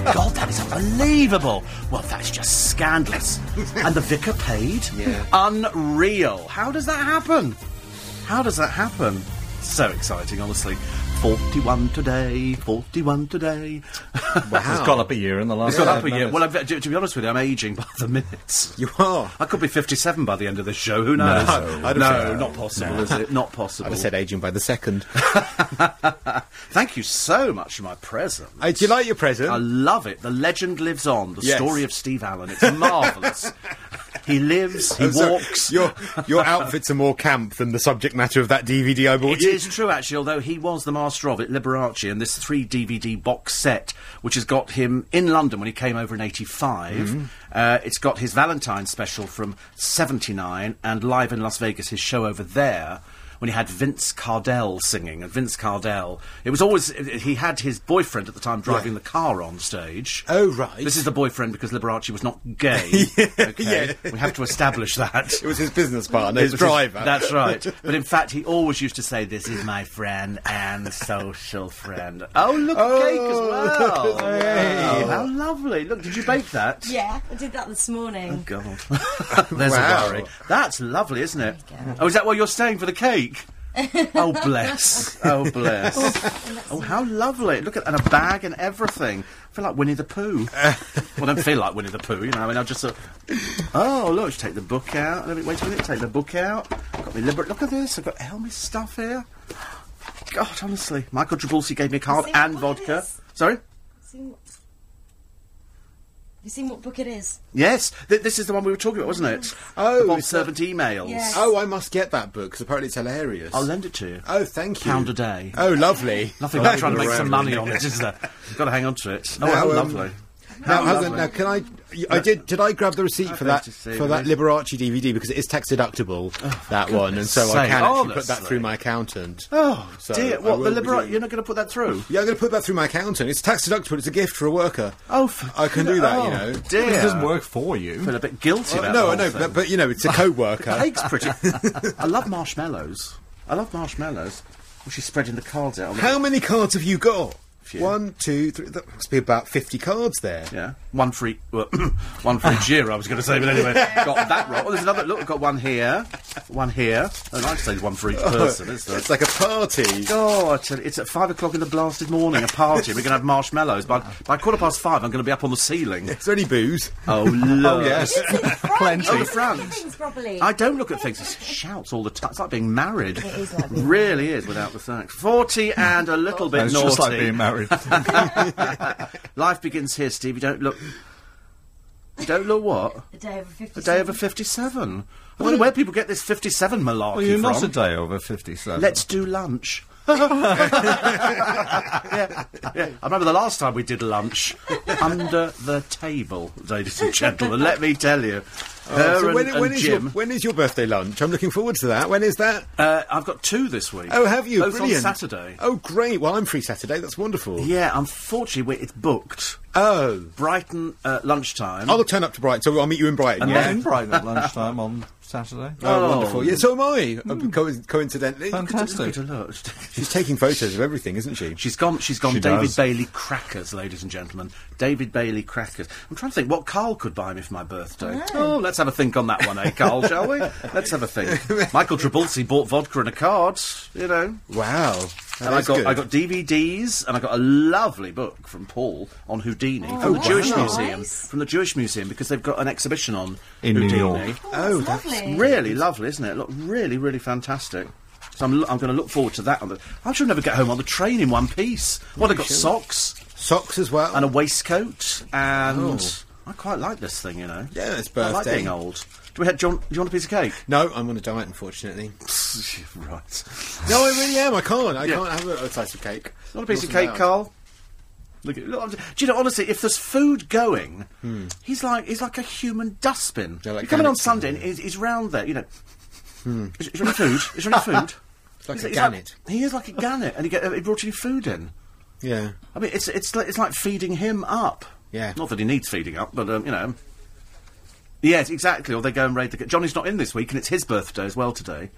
God, that is unbelievable. Well, that's just scandalous. and the vicar paid? Yeah. Unreal. How does that happen? How does that happen? So exciting, honestly. 41 today, 41 today. Wow. It's gone up a year in the last. It's gone up a year. Well, I've, to, to be honest with you, I'm ageing by the minutes. You are. I could be 57 by the end of this show. Who knows? No, I'd no not possible, is it? Not possible. I'd said aging by the second. Thank you so much for my present. Hey, do you like your present? I love it. The legend lives on. The Yes. story of Steve Allen. It's marvellous. he lives, he Oh, so walks. Your your outfits are more camp than the subject matter of that DVD I bought It you. is true, actually, although he was the master of it, Liberace, and this three DVD box set, which has got him in London when he came over in 85. Mm-hmm. Uh, it's got his Valentine special from 79, and live in Las Vegas, his show over there. When he had Vince Cardell singing, and Vince Cardell, it was always he had his boyfriend at the time driving the car on stage. Oh, right. This is the boyfriend because Liberace was not gay. okay? yeah. we have to establish that. It was his business partner, his was driver. that's right. But in fact, he always used to say, "This is my friend and social friend." Oh, look, Oh, cake as well. hey. Oh, wow, how lovely! Look, did you bake that? Yeah, I did that this morning. Oh God, there's Wow. a worry. That's lovely, isn't it? There you go. Oh, is that why you're staying for the cake? Oh bless! Oh bless! oh, how lovely! Look at and a bag and everything. I feel like Winnie the Pooh. well, I don't feel like Winnie the Pooh, you know. I mean, I just of, oh look, take the book out. Let me wait a minute. Take the book out. Got me liberate. Look at this. I've got Elmis stuff here. God, honestly, Michael Trabulsi gave me a card and vodka. Sorry. Seen what- Have you seen what book it is? Yes, th- this is the one we were talking about, wasn't it? Oh, the Bob it's Servant emails. Yes. Oh, I must get that book because apparently it's hilarious. I'll lend it to you. oh, thank you. Pound a day. Oh, lovely. Nothing like trying to make some money on it, is there? You've got to hang on to it. Oh, Now, how um, lovely. Now, How hang on, now, can I? I did. Did I grab the receipt for that to see, for that really. Liberace DVD because it is tax deductible oh, that one, and so I sake, can actually put that through my accountant. Oh, So dear. What, the Liberace? be- You're not going to put that through? Yeah, I'm going to put that through my accountant. It's tax deductible. It's a gift for a worker. Oh, for I can do that, oh, you know. dear. It doesn't work for you. I feel a bit guilty Oh, about no, I know, but, but you know, it's a co-worker. Cake's pretty. I love marshmallows. I love marshmallows. Well, she's spreading the cards out. How many cards have you got? Few. One, two, three. That must be about fifty cards there. Yeah, one for each. Well, one for each year. I was going to say, but anyway, got that right. Oh, well, there's another. Look, we've got one here, one here. Oh, I'd say one for each oh, person. Isn't It's like a party. Oh, I tell it's at five o'clock in the blasted morning, a party. We're going to have marshmallows. By, by quarter past five, I'm going to be up on the ceiling. Is there any booze? Oh, oh, look. yes. Plenty. Oh, the front. Properly. I don't look at things. It shouts all the time. It's like being married. It is like being really is without the sex. Forty and a little bit It's naughty. just like being married. Life begins here, Steve. You don't look. You don't look what? A day over 50. A day over fifty-seven. I wonder where people get this fifty-seven malarkey well, you're from. not a day over 57. Let's do lunch. Yeah, yeah. I remember the last time we did lunch under the table, ladies and gentlemen. Let me tell you, her So and, when, and when is your when is your birthday lunch? I'm looking forward to that. When is that? Uh, I've got two this week. Oh, have you? Both Brilliant. on Saturday. Oh, great. Well, I'm free Saturday. That's wonderful. Yeah, unfortunately, it's booked. Oh. Brighton uh, lunchtime. I'll turn up to Brighton, so I'll meet you in Brighton. I'm yeah. in Brighton at lunchtime on Saturday. Oh, Oh. wonderful. Yeah, so am I. uh, co- coincidentally. Fantastic. Look at her look. She's taking photos of everything, isn't she? She's gone. She's gone. She David does. Bailey crackers, ladies and gentlemen. David Bailey crackers. I'm trying to think what Carl could buy me for my birthday. Oh, let's have a think on that one, eh, Carl? shall we? Let's have a think. Michael Trabulsi bought vodka and a card. You know. Wow. That And I is got good. I got DVDs and I got a lovely book from Paul on Houdini oh, from the wow. Jewish Nice. Museum from the Jewish Museum because they've got an exhibition on In New York. Oh, oh, that's that's lovely. Really lovely, isn't it? Look, really, really fantastic. So I'm, I'm going to look forward to that. On the, I should never get home on the train in one piece. What, I've got socks socks as well. and a waistcoat, and Oh. I quite like this thing, you know. Yeah, it's birthday. I like being old. Do we have, do, you want, do you want a piece of cake? No, I'm on a diet, unfortunately. right. No, I really am. I can't. I Yeah. can't have a, a slice of cake. Not a piece of Not cake, allowed. Carl? Look, at, look, I'm- do you know? Honestly, if there's food going, hmm. he's like he's like a human dustbin. Yeah, like you come in on. Sunday, and he's, he's round there. You know, hmm. is, is there any food? Is there any food? It's like He's- a he's gannet. he is like a gannet, and he, get, uh, he brought you food in. Yeah. I mean, it's it's like, it's like feeding him up. Yeah. Not that he needs feeding up, but um, you know. Yes, exactly. Or they go and raid the. Johnny's not in this week, and it's his birthday as well today.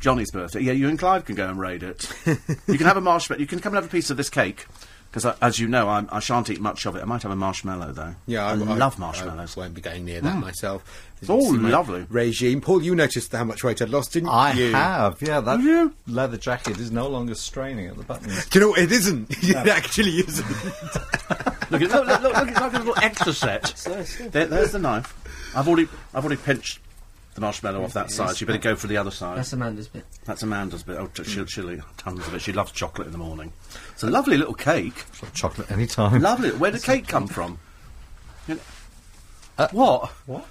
Johnny's birthday. Yeah, you and Clive can go and raid it. you can have a marshmallow. You can come and have a piece of this cake. Because as you know, I'm, I shan't eat much of it. I might have a marshmallow though. Yeah, I, I, love marshmallows. I won't be going near that hmm. myself. As Oh, you see my lovely. regime. Paul, you noticed how much weight I'd lost, didn't I you? have, yeah. That Have you? leather jacket is no longer straining at the buttons. Do you know what? It isn't. it actually isn't. look, at- look, look, look, look, it's like a little extra set. There, there's the knife. I've already, I've already pinched the marshmallow off that side. So you better go for the other side. That's Amanda's bit. That's Amanda's bit. Oh, she'll, mm. she'll eat tons of it. She loves chocolate in the morning. It's a lovely little cake. Chocolate anytime. Lovely. Where did the cake come from? You know- uh, what? What?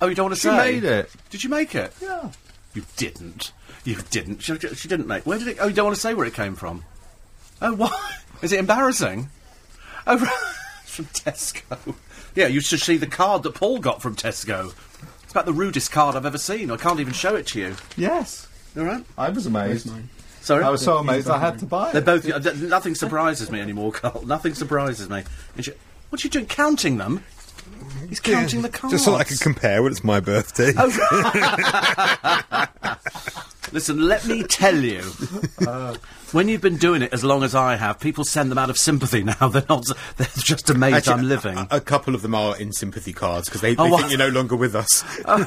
Oh, you don't want to She say? made it. Did you make it? Yeah. You didn't. You didn't. She, she didn't make. Where did it? Oh, you don't want to say where it came from? Oh, what? Is it embarrassing? Oh, from Tesco. Yeah, you should see the card that Paul got from Tesco. It's about the rudest card I've ever seen. I can't even show it to you. Yes. All right. I was amazed. Sorry. I was so amazed I had to buy it. They're both. uh, Nothing surprises me anymore, Carl. Nothing surprises me. And she- what are you doing? Counting them? He's counting the cards. Just so I can compare when it's my birthday. Oh. Listen, let me tell you. when you've been doing it as long as I have, people send them out of sympathy now. They're not. They're just amazed Actually, I'm living. A, a couple of them are in sympathy cards because they, they Oh, think you're no longer with us. Oh,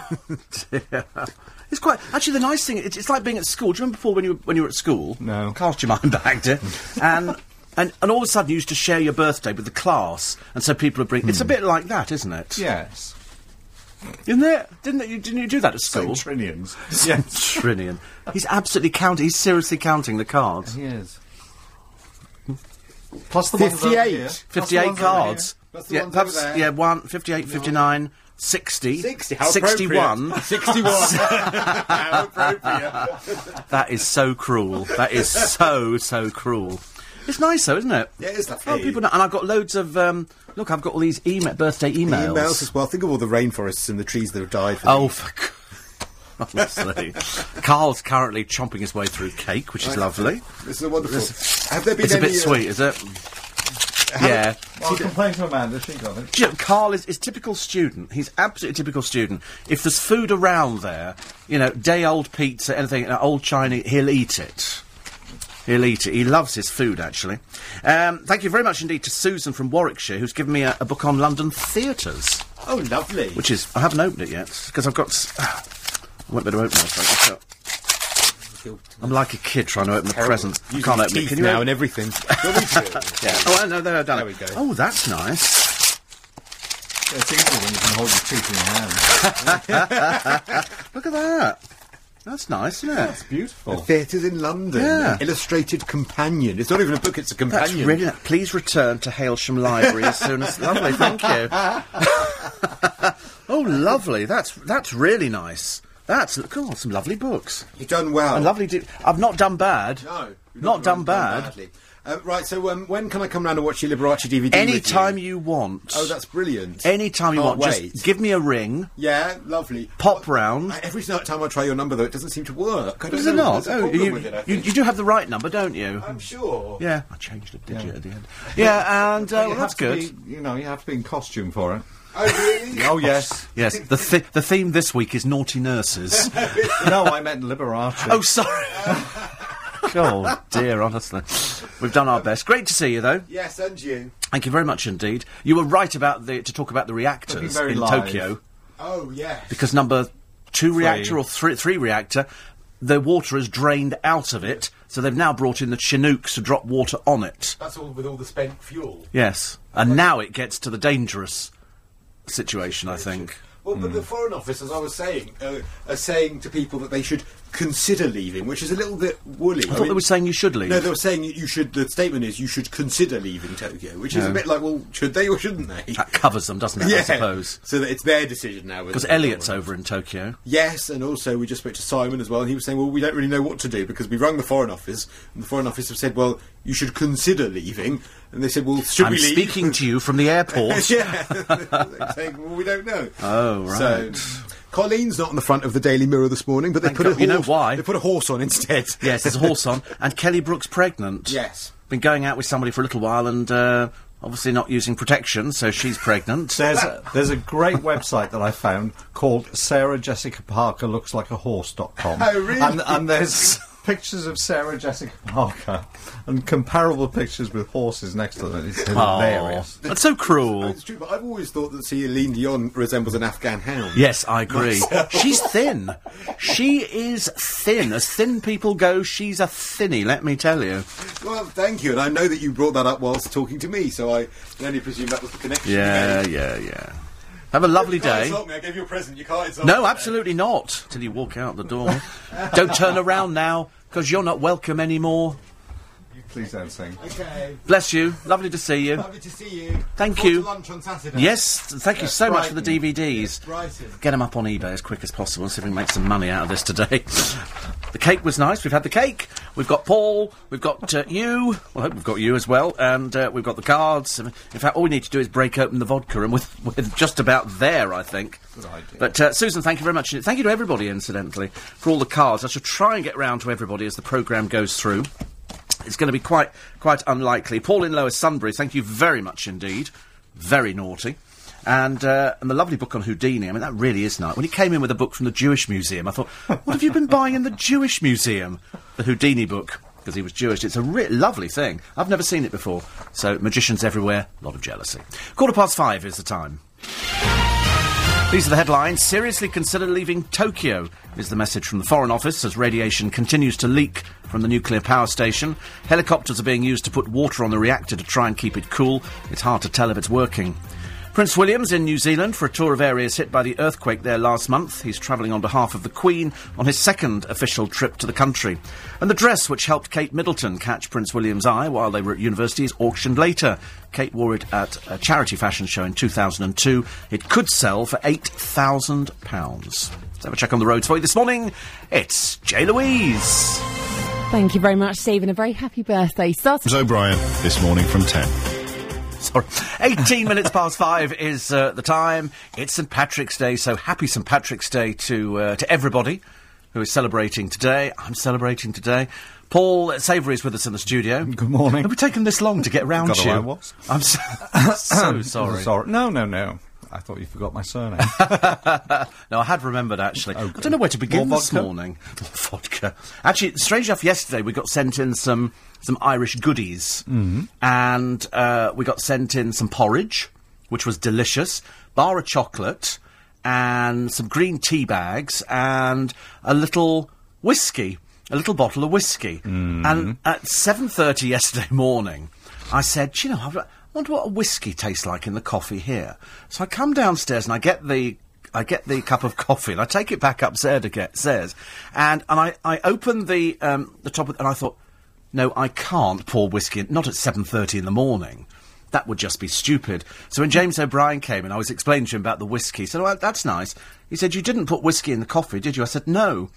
yeah. It's quite actually the nice thing. It's, it's like being at school. Do you remember before when you were, when you were at school? No. Cast your mind back, dear. and and and all of a sudden you used to share your birthday with the class, and so people would bring. It's a hmm. bit like that, isn't it? Yes. Isn't it? Didn't it, you, didn't you do that at school? Trinians. Yes. Trinian. He's absolutely counting. He's seriously counting the cards. he is. Plus the ones over 58. here. Plus the 58 ones over cards. here. That's the yeah, ones over perhaps- there. yeah, one, 58, 59, 60, 60. How 61. appropriate. 61. How appropriate. That is so cruel. That is so, so cruel. It's nice though, isn't it? Yeah, it's Oh, lovely. people know, and I've got loads of, um, look, I've got all these email, birthday emails. Emails as well. Think of all the rainforests and the trees that have died. For Oh, these. for Honestly. Carl's currently chomping his way through cake, which is lovely. This is wonderful. Have there been It's a bit uh, sweet, is it? Yeah. I'll complain to Amanda. She got it. You know, Carl is, is typical student. He's absolutely typical student. If there's food around there, you know, day old pizza, anything, uh, old Chinese, he'll eat it. He'll eat it. He loves his food, actually. Um, thank you very much indeed to Susan from Warwickshire, who's given me a, a book on London theatres, Oh, lovely. which is I haven't opened it yet because I've got. s- I won't be able to open it. I'm like a kid trying to open a present. Using can't open it. Can you now open- and everything. Do you want me to? Yeah. Oh, no, there, I've done There it. we go. Oh, that's nice. Yeah, it's easier when you can hold your teeth in your hand. Look at that. That's nice, isn't it? That's beautiful. Theatres in London. Yeah. Illustrated companion. It's not even a book, it's a That's companion. really nice. Please return to Hailsham Library as soon as. lovely, thank you. oh, lovely. That's that's really nice. That's cool. Oh, some lovely books. You've done well. And lovely. Di- I've not done bad. No. you've Not done bad. badly. Uh, right, so um, when can I come round and watch your Liberace DVD? Any with time you? you want. Oh, that's brilliant. Any time you Can't want. wait. Just give me a ring. Yeah, lovely. Pop round. I- Every time I try your number, though, it doesn't seem to work. I Is it not? Oh, you, it, you, you do have the right number, don't you? I'm sure. Yeah. I changed a digit at the end. Yeah, and uh, well, that's good. Be, you know, you have to be in costume for it. Oh, really? Oh yes. Yes. The th- the theme this week is naughty nurses. no, I meant Liberace. Oh, sorry. oh dear, honestly, we've done our best. Great to see you, though. Yes, and you. Thank you very much indeed. You were right about the to talk about the reactors very in live. Tokyo Oh, yes. because number two reactor or three, three reactor, the water is drained out of it, so they've now brought in the Chinooks to drop water on it. That's all with all the spent fuel. Yes, and now it gets to the dangerous situation. I think. Well, but the Foreign Office, as I was saying, uh, are saying to people that they should consider leaving, which is a little bit woolly. I thought they were saying you should leave. No, they were saying you- you should. The statement is you should consider leaving Tokyo, which is a bit like, well, should they or shouldn't they? that covers them, doesn't it? I suppose. So that it's their decision now. Because Elliot's over in Tokyo. Yes, and also we just spoke to Simon as well, and he was saying, well, we don't really know what to do because we rung the Foreign Office, and the Foreign Office have said, well, you should consider leaving, and they said, well, should I'm we leave? speaking to you from the airport. yeah, They're saying, well, we don't know. Oh, right. So, Colleen's not on the front of the Daily Mirror this morning, but they Thank put a God. You know horse- why? They put a horse on instead. Yes, there's a horse on, and Kelly Brook's pregnant. Yes. Been going out with somebody for a little while, and uh, obviously not using protection, so she's pregnant. There's a, there's a great website that I found called Sarah Jessica Parker looks like a horse.com. Oh, really? And, and there's pictures of Sarah Jessica Parker and comparable pictures with horses next to them. It's Aw, hilarious. that's so cruel. It's true, but I've always thought that Celine Dion resembles an Afghan hound. Yes, I agree. She's thin. She is thin. As thin people go, she's a thinny, let me tell you. Well, thank you, and I know that you brought that up whilst talking to me, so I can only presume that was the connection. Yeah, made. yeah, yeah. Have a lovely You can't day. insult me. I gave you a present. You can't insult No, me. absolutely not. Till you walk out the door. Don't turn around now, because you're not welcome anymore. Please don't sing. Okay. Bless you. Lovely to see you. Lovely to see you. Thank Look forward you. lunch on Saturday. Yes, thank you so much for the DVDs. Brighton. Get them up on eBay as quick as possible and see if we can make some money out of this today. The cake was nice. We've had the cake. We've got Paul. We've got uh, you. Well, I hope we've got you as well. And uh, we've got the cards. In fact, all we need to do is break open the vodka, and we're just about there, I think. Good idea. But uh, Susan, thank you very much. Thank you to everybody, incidentally, for all the cards. I shall try and get round to everybody as the programme goes through. It's going to be quite quite unlikely. Paul in Lower Sunbury, thank you very much indeed. Very naughty. And, uh, and the lovely book on Houdini, I mean, that really is nice. When he came in with a book from the Jewish Museum, I thought, what have you been buying in the Jewish Museum? The Houdini book, because he was Jewish. It's a re- lovely thing. I've never seen it before. So, magicians everywhere, a lot of jealousy. Quarter past five is the time. These are the headlines. Seriously consider leaving Tokyo, is the message from the Foreign Office as radiation continues to leak from the nuclear power station. Helicopters are being used to put water on the reactor to try and keep it cool. It's hard to tell if it's working. Prince William's in New Zealand for a tour of areas hit by the earthquake there last month. He's travelling on behalf of the Queen on his second official trip to the country. And the dress which helped Kate Middleton catch Prince William's eye while they were at university is auctioned later. Kate wore it at a charity fashion show in 2002. It could sell for £8,000. Let's have a check on the roads for you this morning. It's J. Louise. Thank you very much, Stephen. A very happy birthday. Starting O'Brien this morning from 10. Sorry. 18 minutes past five is uh, the time. It's St. Patrick's Day, so happy St. Patrick's Day to, uh, to everybody who is celebrating today. I'm celebrating today. Paul Savoury is with us in the studio. Good morning. Have we taken this long to get round to you? I was. I'm so, so sorry. Sorry. No, no, no. I thought you forgot my surname. No, I had remembered actually. I don't know where to begin this morning. More vodka. Actually, strange enough, yesterday we got sent in some some Irish goodies, mm-hmm. and uh, we got sent in some porridge, which was delicious, bar of chocolate, and some green tea bags, and a little whiskey, a little bottle of whiskey. And at seven thirty yesterday morning, I said, you know, I wonder what a whiskey tastes like in the coffee here." So I come downstairs and I get the I get the cup of coffee and I take it back upstairs to get stairs, and and I, I open the um, the top of, and I thought, no, I can't pour whiskey not at seven thirty in the morning. That would just be stupid. So when James O'Brien came in, I was explaining to him about the whiskey. He said, "Well, that's nice." He said, "You didn't put whiskey in the coffee, did you?" I said, "No."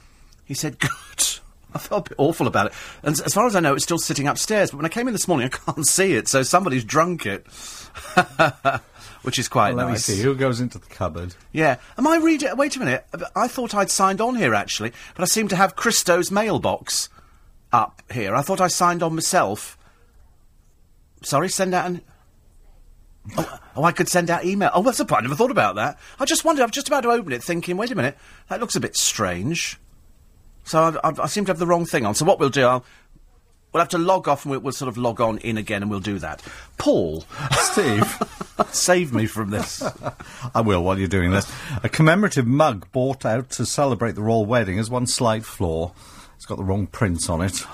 He said, "Good." I felt a bit awful about it. And as far as I know, it's still sitting upstairs. But when I came in this morning, I can't see it. So somebody's drunk it, which is quite Let me see. Who goes into the cupboard? Yeah. Am I reading? Wait a minute. I thought I'd signed on here actually, but I seem to have Christo's mailbox up here. I thought I signed on myself. Sorry, send out an. Oh, oh, I could send out email. Oh, that's a point. I never thought about that. I just wondered. I was just about to open it, thinking, wait a minute, that looks a bit strange. So I, I, I seem to have the wrong thing on. So what we'll do, I'll, we'll have to log off and we'll, we'll sort of log on in again, and we'll do that. Paul, Steve. save me from this. I will while you're doing this. A commemorative mug bought out to celebrate the royal wedding has one slight flaw. It's got the wrong prints on it.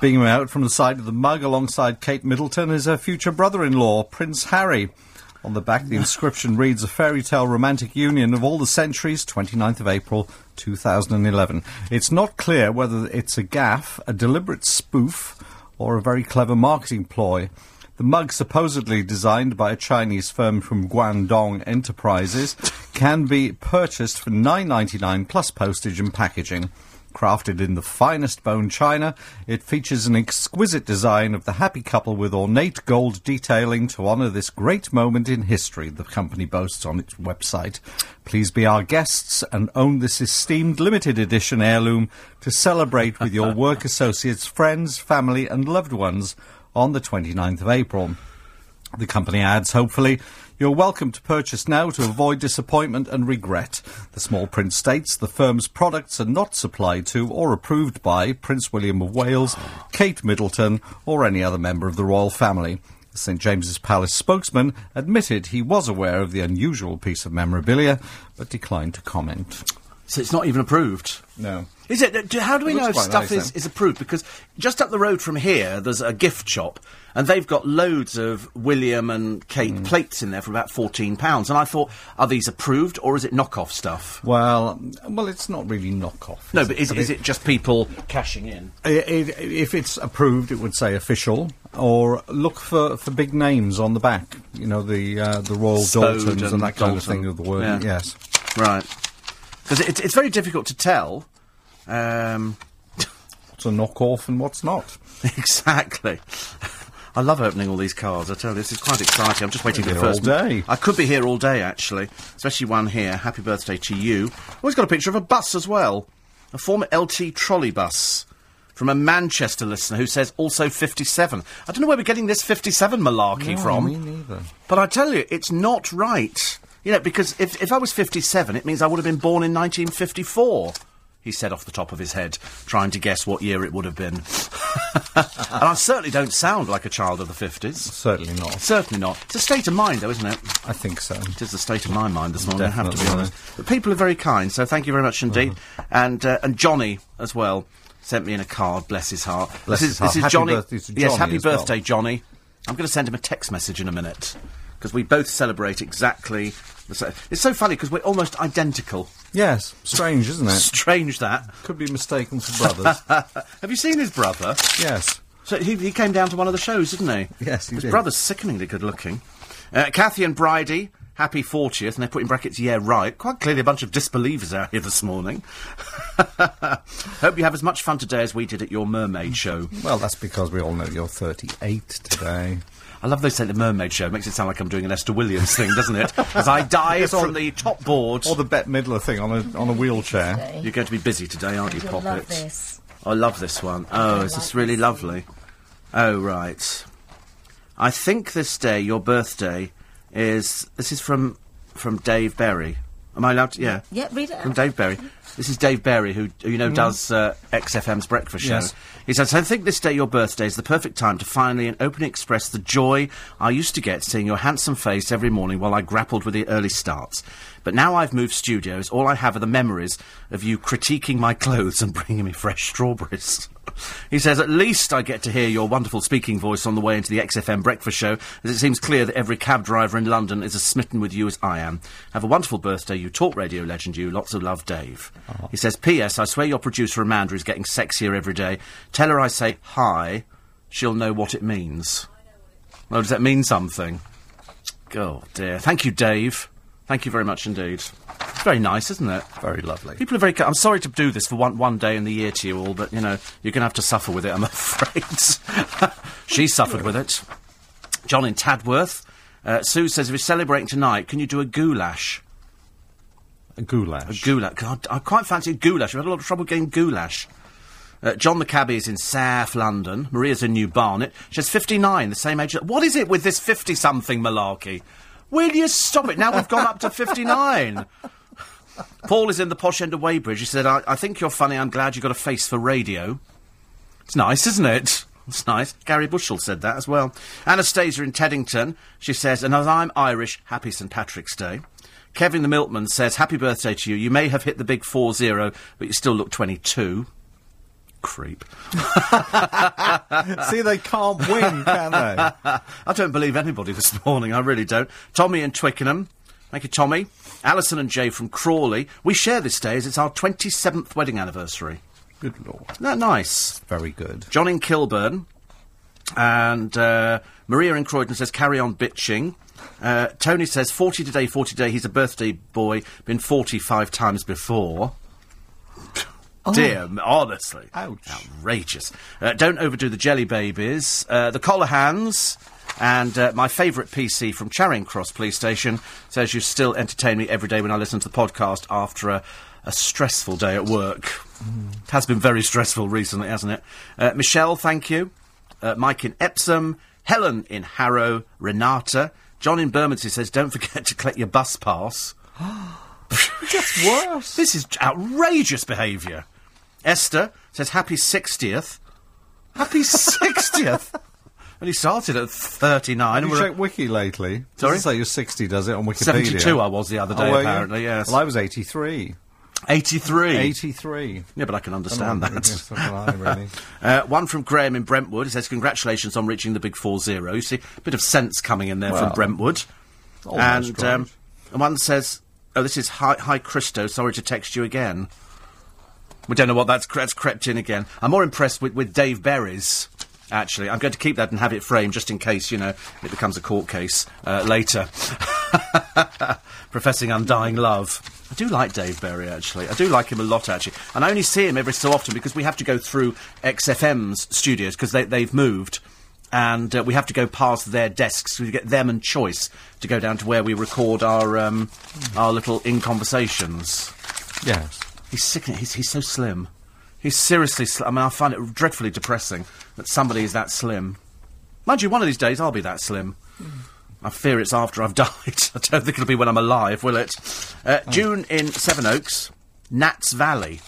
Being out from the side of the mug alongside Kate Middleton is her future brother-in-law, Prince Harry. On the back, the inscription reads, A fairy tale romantic union of all the centuries, 29th of April, 2011. It's not clear whether it's a gaffe, a deliberate spoof, or a very clever marketing ploy. The mug, supposedly designed by a Chinese firm from Guangdong Enterprises, can be purchased for nine ninety nine plus postage and packaging. Crafted in the finest bone china, it features an exquisite design of the happy couple with ornate gold detailing to honour this great moment in history, the company boasts on its website. Please be our guests and own this esteemed limited edition heirloom to celebrate with your work associates, friends, family, and loved ones on the 29th of April. The company adds, hopefully, you're welcome to purchase now to avoid disappointment and regret. The small print states the firm's products are not supplied to or approved by Prince William of Wales, Kate Middleton, or any other member of the royal family. The St James's Palace spokesman admitted he was aware of the unusual piece of memorabilia, but declined to comment. So it's not even approved. No. Is it? Do, how do we It know if stuff nice, is, then. is approved? Because just up the road from here, there's a gift shop, and they've got loads of William and Kate Hmm. plates in there for about fourteen pounds. And I thought, are these approved or is it knockoff stuff? Well, well, it's not really knockoff. No, but is, is it just people cashing in? If it's approved, it would say official, or look for, for big names on the back. You know, the uh, the Royal Spode Doultons and, and that kind of thing of the word. Yeah. Yes. Right. Because it's, it's very difficult to tell. Um, What's a knockoff and what's not? exactly. I love opening all these cards. I tell you, this is quite exciting. I'm just waiting for the here all first. day. I could be here all day, actually. Especially one here. Happy birthday to you. He's got a picture of a bus as well. A former LT trolley bus. From a Manchester listener who says also 57. I don't know where we're getting this 57 malarkey No, from. me neither. But I tell you, it's not right. You know, because if, if I was 57, it means I would have been born in 1954. He said off the top of his head, trying to guess what year it would have been. and I certainly don't sound like a child of the 50s. Certainly not. Certainly not. It's a state of mind, though, isn't it? I think so. It is the state of my mind this morning, I have to be honest. But people are very kind, so thank you very much indeed. And uh, and Johnny as well sent me in a card, bless his heart. Bless this his is, heart. This is Johnny. birthday to yes, happy as well. birthday, Johnny. I'm going to send him a text message in a minute because we both celebrate exactly the same. It's so funny because we're almost identical. Yes. Strange, isn't it? Strange that. Could be mistaken for brothers. Have you seen his brother? yes. So he, he came down to one of the shows, didn't he? Yes, he His did. brother's sickeningly good looking. Uh, Kathy and Bridie, happy 40th, and they put in brackets, yeah, right. Quite clearly a bunch of disbelievers out here this morning. Hope you have as much fun today as we did at your mermaid show. Well, that's because we all know you're 38 today. I love they say the mermaid show. It makes it sound like I'm doing an Esther Williams thing, doesn't it? As I dive or- from the top board. Or the Bette Midler thing on a on a wheelchair. You're going to be busy today, aren't you, You'll Poppet? love this. I love this one. Oh, is this really lovely? Oh, right. I think this day, your birthday, is. This is from from Dave Berry. Am I allowed to? Yeah. Yeah, read it From. Dave Berry. This is Dave Berry, who, who you know does uh, XFM's breakfast show. Yes. He says, I think this day, your birthday, is the perfect time to finally and openly express the joy I used to get seeing your handsome face every morning while I grappled with the early starts. But now I've moved studios, all I have are the memories of you critiquing my clothes and bringing me fresh strawberries. He says, at least I get to hear your wonderful speaking voice on the way into the XFM breakfast show, as it seems clear that every cab driver in London is as smitten with you as I am. Have a wonderful birthday, you talk radio legend, you. Lots of love, Dave. He says, P.S. I swear your producer Amanda is getting sexier every day. Tell her I say hi, she'll know what it means. Well, does that mean something? Oh, dear. Thank you, Dave. Thank you very much indeed. It's very nice, isn't it? Very lovely. People are very. ki- I'm sorry to do this for one one day in the year to you all, but you know you're going to have to suffer with it. I'm afraid. she suffered with it. John in Tadworth. Uh, Sue says, if you're celebrating tonight, can you do a goulash? A goulash. A goulash. God, I quite fancy a goulash. I've had a lot of trouble getting goulash. Uh, John the cabbie is in South London. Maria's in New Barnet. She's 59, the same age. What is it with this 50-something malarkey? Will you stop it? Now we've gone up to 59. Paul is in the posh end of Weybridge. He said, I, I think you're funny. I'm glad you've got a face for radio. It's nice, isn't it? It's nice. Garry Bushell said that as well. Anastasia in Teddington, she says, and as I'm Irish, happy St Patrick's Day. Kevin the Milkman says, happy birthday to you. You may have hit the big 4-0, but you still look 22. Creep. See, they can't win, can they? I don't believe anybody this morning, I really don't. Tommy in Twickenham. Thank you, Tommy. Alison and Jay from Crawley. We share this day as it's our 27th wedding anniversary. Good lord. Isn't that nice? Very good. John in Kilburn. And uh, Maria in Croydon says, carry on bitching. Uh, Tony says, 40 today, 40 today. He's a birthday boy, been 45 times before. Dear, honestly. Ouch. Outrageous. Uh, don't overdo the jelly babies. Uh, the collar hands. And uh, my favourite PC from Charing Cross Police Station says you still entertain me every day when I listen to the podcast after a, a stressful day at work. It has been very stressful recently, hasn't it? Uh, Michelle, thank you. Uh, Mike in Epsom. Helen in Harrow, Renata. John in Bermondsey says, don't forget to collect your bus pass. Gets worse. This is outrageous behaviour. Esther says, happy 60th. Happy 60th? And he started at 39. Have you checked Wiki lately? Sorry? Doesn't say you're 60, does it, on Wikipedia? 72 I was the other day, Oh, were you? apparently, yes. Well, I was 83. 83. 83. Yeah, but I can understand Oh, that. yes, I, really. Uh, one from Graham in Brentwood. He says, Congratulations on reaching the big 4 0. You see, a bit of sense coming in there Well, from Brentwood. and um, and one says, Oh, this is Hi, hi Christo. Sorry to text you again. We don't know what that's, that's crept in again. I'm more impressed with, with Dave Berry's. Actually, I'm going to keep that and have it framed just in case, you know, it becomes a court case uh, later. Professing undying love. I do like Dave Berry, actually. I do like him a lot, actually. And I only see him every so often because we have to go through XFM's studios because they, they've moved. And uh, we have to go past their desks. We get them and Choice to go down to where we record our um, our little in conversations. Yes. He's sick. He's, he's so slim. He's seriously. Sl- I mean, I find it dreadfully depressing that somebody is that slim. Mind you, one of these days I'll be that slim. I fear it's after I've died. I don't think it'll be when I'm alive, will it? Uh, June in Sevenoaks, Nats Valley.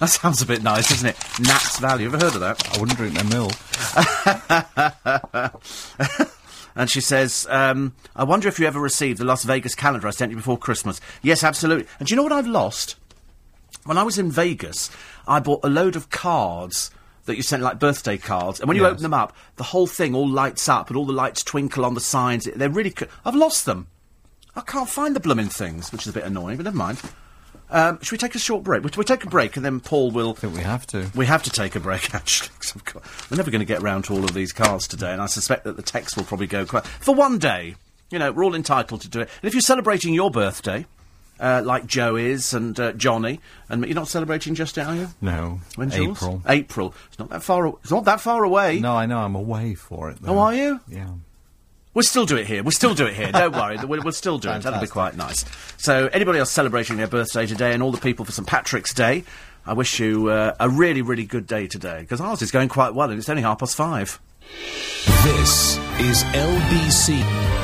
That sounds a bit nice, doesn't it? Nats Valley. Ever heard of that? I wouldn't drink their milk. And she says, um, I wonder if you ever received the Las Vegas calendar I sent you before Christmas. Yes, absolutely. And do you know what I've lost? When I was in Vegas, I bought a load of cards that you sent, like birthday cards. And when you Yes. open them up, the whole thing all lights up and all the lights twinkle on the signs. They're really. Co- I've lost them. I can't find the blooming things, which is a bit annoying, but never mind. Um, should we take a short break? We'll, we'll take a break and then Paul will. I think we have to. We have to take a break, actually. 'cause I've got- we're never going to get round to all of these cards today, and I suspect that the text will probably go quite. For one day, you know, we're all entitled to do it. And if you're celebrating your birthday, uh, like Joe is and uh, Johnny, and you're not celebrating just yet, are you? No. When's yours? April. April. It's not that far. a- It's not that far away. No, I know. I'm away for it. Though. Oh, are you? Yeah. We'll still do it here. We'll still do it here. Don't worry. We'll, we'll still do it. That'll be quite nice. So, anybody else celebrating their birthday today and all the people for St Patrick's Day, I wish you uh, a really, really good day today because ours is going quite well and it's only half past five. This is LBC.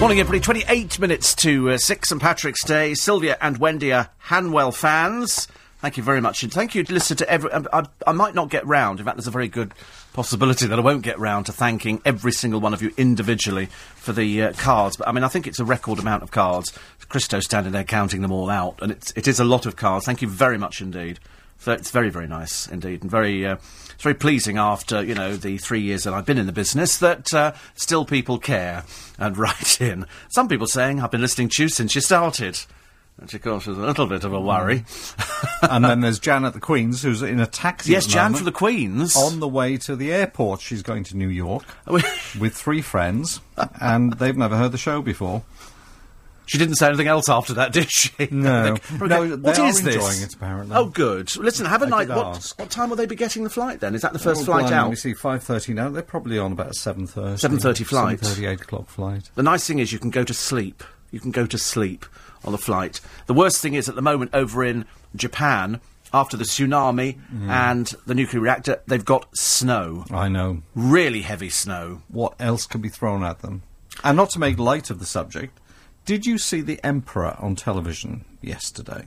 Morning, everybody. 28 minutes to uh, 6 St Patrick's Day. Sylvia and Wendy are Hanwell fans. Thank you very much. And thank you to listen to every. um, I, I might not get round. In fact, there's a very good possibility that I won't get round to thanking every single one of you individually for the uh, cards. But I mean, I think it's a record amount of cards. Christo standing there counting them all out, and it's, it is a lot of cards. Thank you very much indeed. So it's very, very nice indeed, and very, uh, it's very pleasing after you know the three years that I've been in the business that uh, still people care and write in. Some people saying I've been listening to you since you started, which of course is a little bit of a worry. and then there's Jan at the Queen's, who's in a taxi. yes, Jan moment, from the Queens. On the way to the airport. She's going to New York with three friends, and they've never heard the show before. She didn't say anything else after that, did she? No. No, what is this? it, apparently. Oh, good. Listen, have a I night. What, what time will they be getting the flight then? Is that the first Oh, flight out? Let me see, 5.30 now. They're probably on about 7.30. 7:30 flight. 7.30, 8 o'clock flight. The nice thing is you can go to sleep. You can go to sleep on the flight. The worst thing is at the moment over in Japan, after the tsunami Mm. and the nuclear reactor, they've got snow. I know. Really heavy snow. What else can be thrown at them? And not to make light of the subject, did you see the Emperor on television yesterday?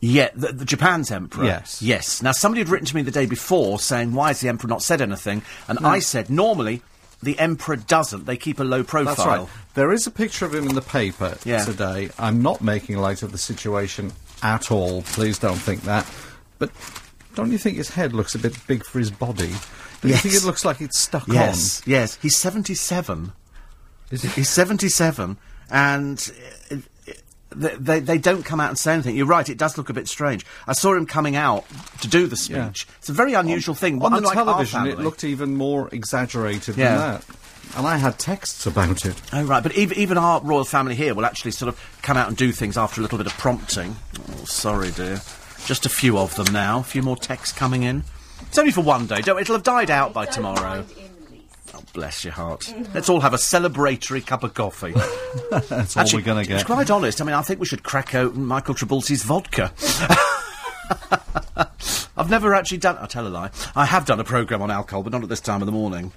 Yeah, the, the Japan's emperor. Yes. Yes. Now, somebody had written to me the day before saying, why has the emperor not said anything? And hmm. I said, normally, the emperor doesn't. They keep a low profile. That's right. There is a picture of him in the paper Yeah. today. I'm not making light of the situation at all. Please don't think that. But don't you think his head looks a bit big for his body? Do you think Yes. it looks like it's stuck on? Yes, yes. He's 77. Is it? He's 77, and uh, they, they, they don't come out and say anything. You're right, it does look a bit strange. I saw him coming out to do the speech. Yeah. It's a very unusual thing. On the unlike our television, it looked even more exaggerated Yeah. than that. And I had texts about it. Oh, right, but even, even our royal family here will actually sort of come out and do things after a little bit of prompting. Oh, sorry, dear. Just a few of them now. A few more texts coming in. It's only for one day. Don't, it'll have died out by tomorrow. Oh, bless your heart. Let's all have a celebratory cup of coffee. That's all we're going to to be get. quite honest, I mean, I think we should crack open Michael Trabulsi's vodka. I've never actually done. I tell a lie. I have done a program on alcohol, but not at this time of the morning.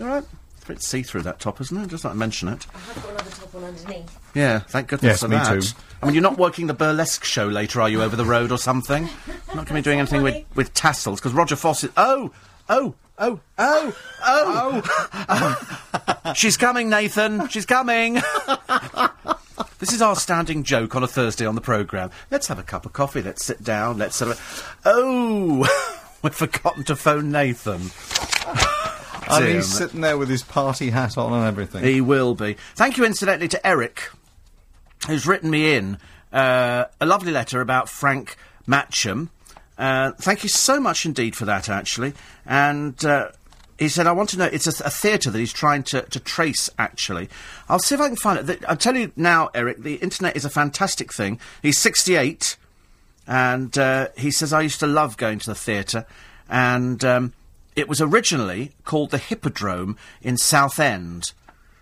All right. It's a bit see-through that top, isn't it? Just like to mention it. I've got another top on underneath. Yeah, thank goodness Yes, for me that. too. I mean, you're not working the burlesque show later, are you, over the road or something? You're not going to be doing anything with, with tassels, because Roger Foss is... Oh! Oh! Oh! Oh! Oh! Oh! She's coming, Nathan! She's coming! this is our standing joke on a Thursday on the programme. Let's have a cup of coffee, let's sit down, let's sort. Oh! We've forgotten to phone Nathan. And he's sitting there with his party hat on and everything. He will be. Thank you, incidentally, to Eric, who's written me in uh, a lovely letter about Frank Matcham. Uh, thank you so much indeed for that, actually. And uh, he said, I want to know, it's a, a theatre that he's trying to, to trace, actually. I'll see if I can find it. The- I'll tell you now, Eric, the internet is a fantastic thing. He's 68, and uh, he says, I used to love going to the theatre, and um, it was originally called the Hippodrome in Southend.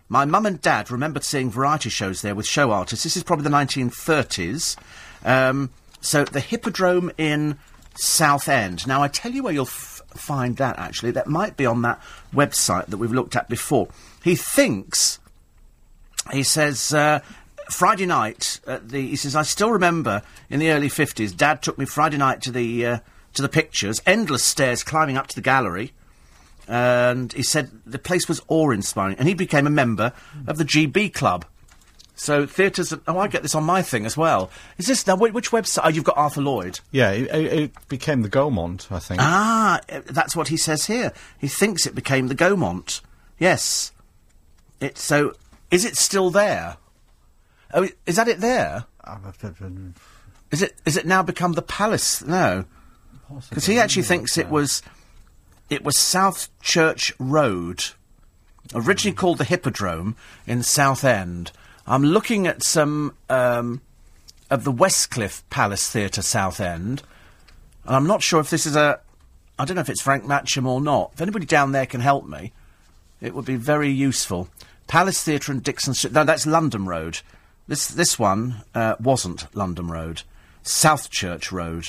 My mum and dad remembered seeing variety shows there with show artists. This is probably the 1930s. Um, so the Hippodrome in Southend. Now, I tell you where you'll f- find that, actually. That might be on that website that we've looked at before. He thinks he says uh, Friday night. At the, he says I still remember in the early fifties. Dad took me Friday night to the uh, to the pictures. Endless stairs climbing up to the gallery, and he said the place was awe-inspiring. And he became a member of the GB Club. So theatres. Oh, I get this on my thing as well. Is this now? Which, which website? Oh, you've got Arthur Lloyd. Yeah, it, it, became the Gaumont, I think. Ah, uh, that's what he says here. He thinks it became the Gaumont. Yes. It so is it still there? Oh, is that it there? Is it is it now become the Palace? No, because he actually thinks it was it was South Church Road, originally called the Hippodrome in Southend. I'm looking at some um, of the Westcliff Palace Theatre Southend, and I'm not sure if this is a. I don't know if it's Frank Matcham or not. If anybody down there can help me, it would be very useful. Palace Theatre and Dixon Street. No, that's London Road. This this one uh, wasn't London Road. South Church Road.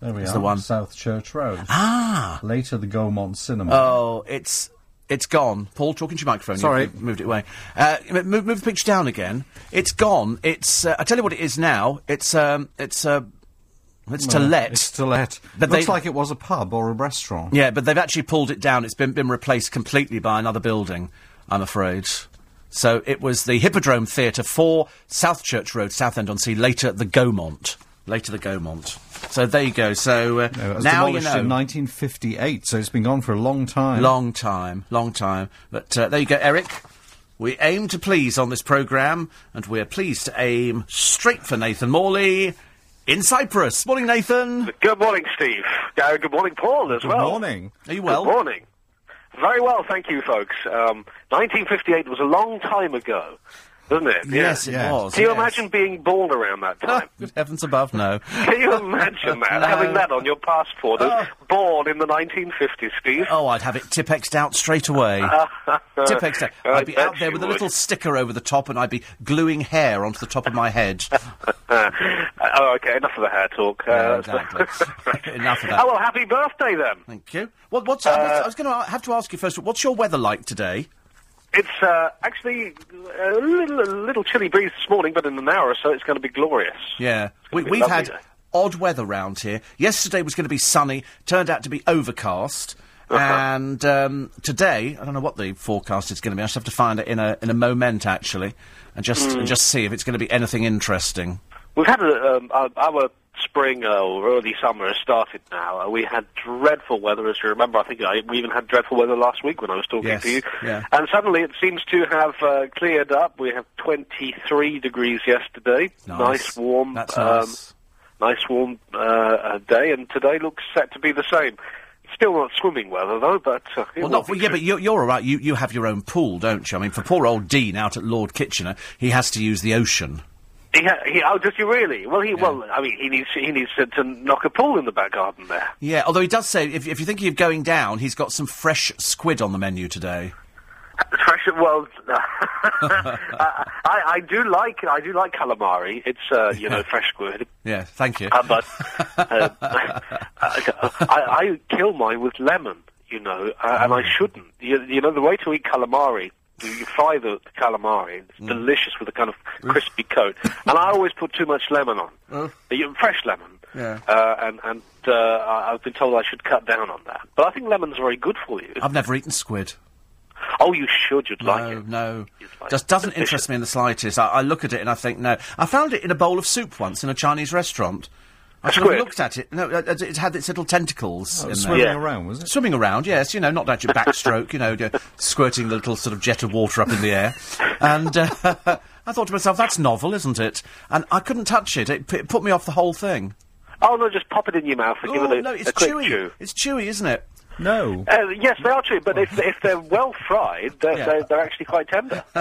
There we It's are. the one. South Church Road. Ah. Later, the Gaumont Cinema. Oh, it's it's gone. Paul, talking to your microphone. Sorry. you've moved it away. Uh, move, move the picture down again. It's gone. It's. Uh, I tell you what it is now. It's. Um. It's. Uh, it's to let. It's to let. But Looks they- like it was a pub or a restaurant. Yeah, but they've actually pulled it down. It's been been replaced completely by another building. I'm afraid. So it was the Hippodrome Theatre, 4 South Church Road, Southend on Sea. Later the Gaumont. Later the Gaumont. So there you go. So uh, No, now you know. in 1958, so it's been gone for a long time. Long time, long time. But uh, there you go, Eric. We aim to please on this programme, and we're pleased to aim straight for Nathan Morley in Cyprus. Morning, Nathan. Good morning, Steve. Uh, good morning, Paul, as Good well. Good morning. Are you well? Good morning. Very well, thank you, folks. Um, 1958 was a long time ago, wasn't it? Yes, it Yes. was. Can you yes. imagine being born around that time? Good heavens above, no. Can you imagine that? No. Having that on your passport? Oh. Born in the 1950s, Steve? Oh, I'd have it Tipexed out straight away. Tipexed out. I I'd be out there you with a little sticker over the top, and I'd be gluing hair onto the top of my head. Uh, oh, okay, enough of the hair talk. Uh, Yeah, exactly. Enough of that. Oh, well, happy birthday then. Thank you. What, what's, uh, I was going to have to ask you first. What's your weather like today? It's uh, actually a little, a little chilly breeze this morning, but in an hour or so it's going to be glorious. Yeah, we, be we've had day. odd weather round here. Yesterday was going to be sunny, turned out to be overcast. Uh-huh. And um, today, I don't know what the forecast is going to be. I just have to find it in a in a moment actually, and just Hmm. and just see if it's going to be anything interesting. We've had a, um, our, our spring uh, or early summer has started now. Uh, we had dreadful weather, as you remember. I think I, we even had dreadful weather last week when I was talking Yes, to you. yeah. And suddenly it seems to have uh, cleared up. We have 23 degrees yesterday. Nice. warm. That's um, nice. nice warm uh, day, and today looks set to be the same. Still not swimming weather though, but uh, Well, not yeah, but you're, you're all right. You you have your own pool, don't you? I mean, for poor old Dean out at Lord Kitchener, he has to use the ocean. He, he, oh, does he really? Well, he well, I mean, he needs he needs to, to knock a pool in the back garden there. Yeah, although he does say if, if you're thinking of going down, he's got some fresh squid on the menu today. Fresh well, I, I do like I do like calamari. It's uh, you know fresh squid, Yeah, thank you. uh, but uh, I, I kill mine with lemon. You know, uh, and I shouldn't. You, you know, the way to eat calamari. You fry the the calamari. It's delicious with a kind of crispy coat, and I always put too much lemon on, Uh, fresh lemon. Yeah. Uh, and and uh, I've been told I should cut down on that. But I think lemon's very good for you. I've never eaten squid. Oh, you should. You'd like it. no. Like Just doesn't Delicious. interest me in the slightest. I, I look at it and I think, no. I found it in a bowl of soup once in a Chinese restaurant. I should have squid? looked at it. No, uh, it it had its little tentacles in there. Swimming Yeah. around, was it? Swimming around, yes, you know, not actually backstroke, you know, uh, squirting the little sort of jet of water up in the air. And uh, I thought to myself, that's novel, isn't it? And I couldn't touch it. It, p- it put me off the whole thing. Oh no, just pop it in your mouth and give Oh, it a, no, it's a quick chewy. chew. It's chewy, isn't it? No. Uh, yes, they are chewy, but if, if they're well fried, they're, Yeah. they're, they're actually quite tender.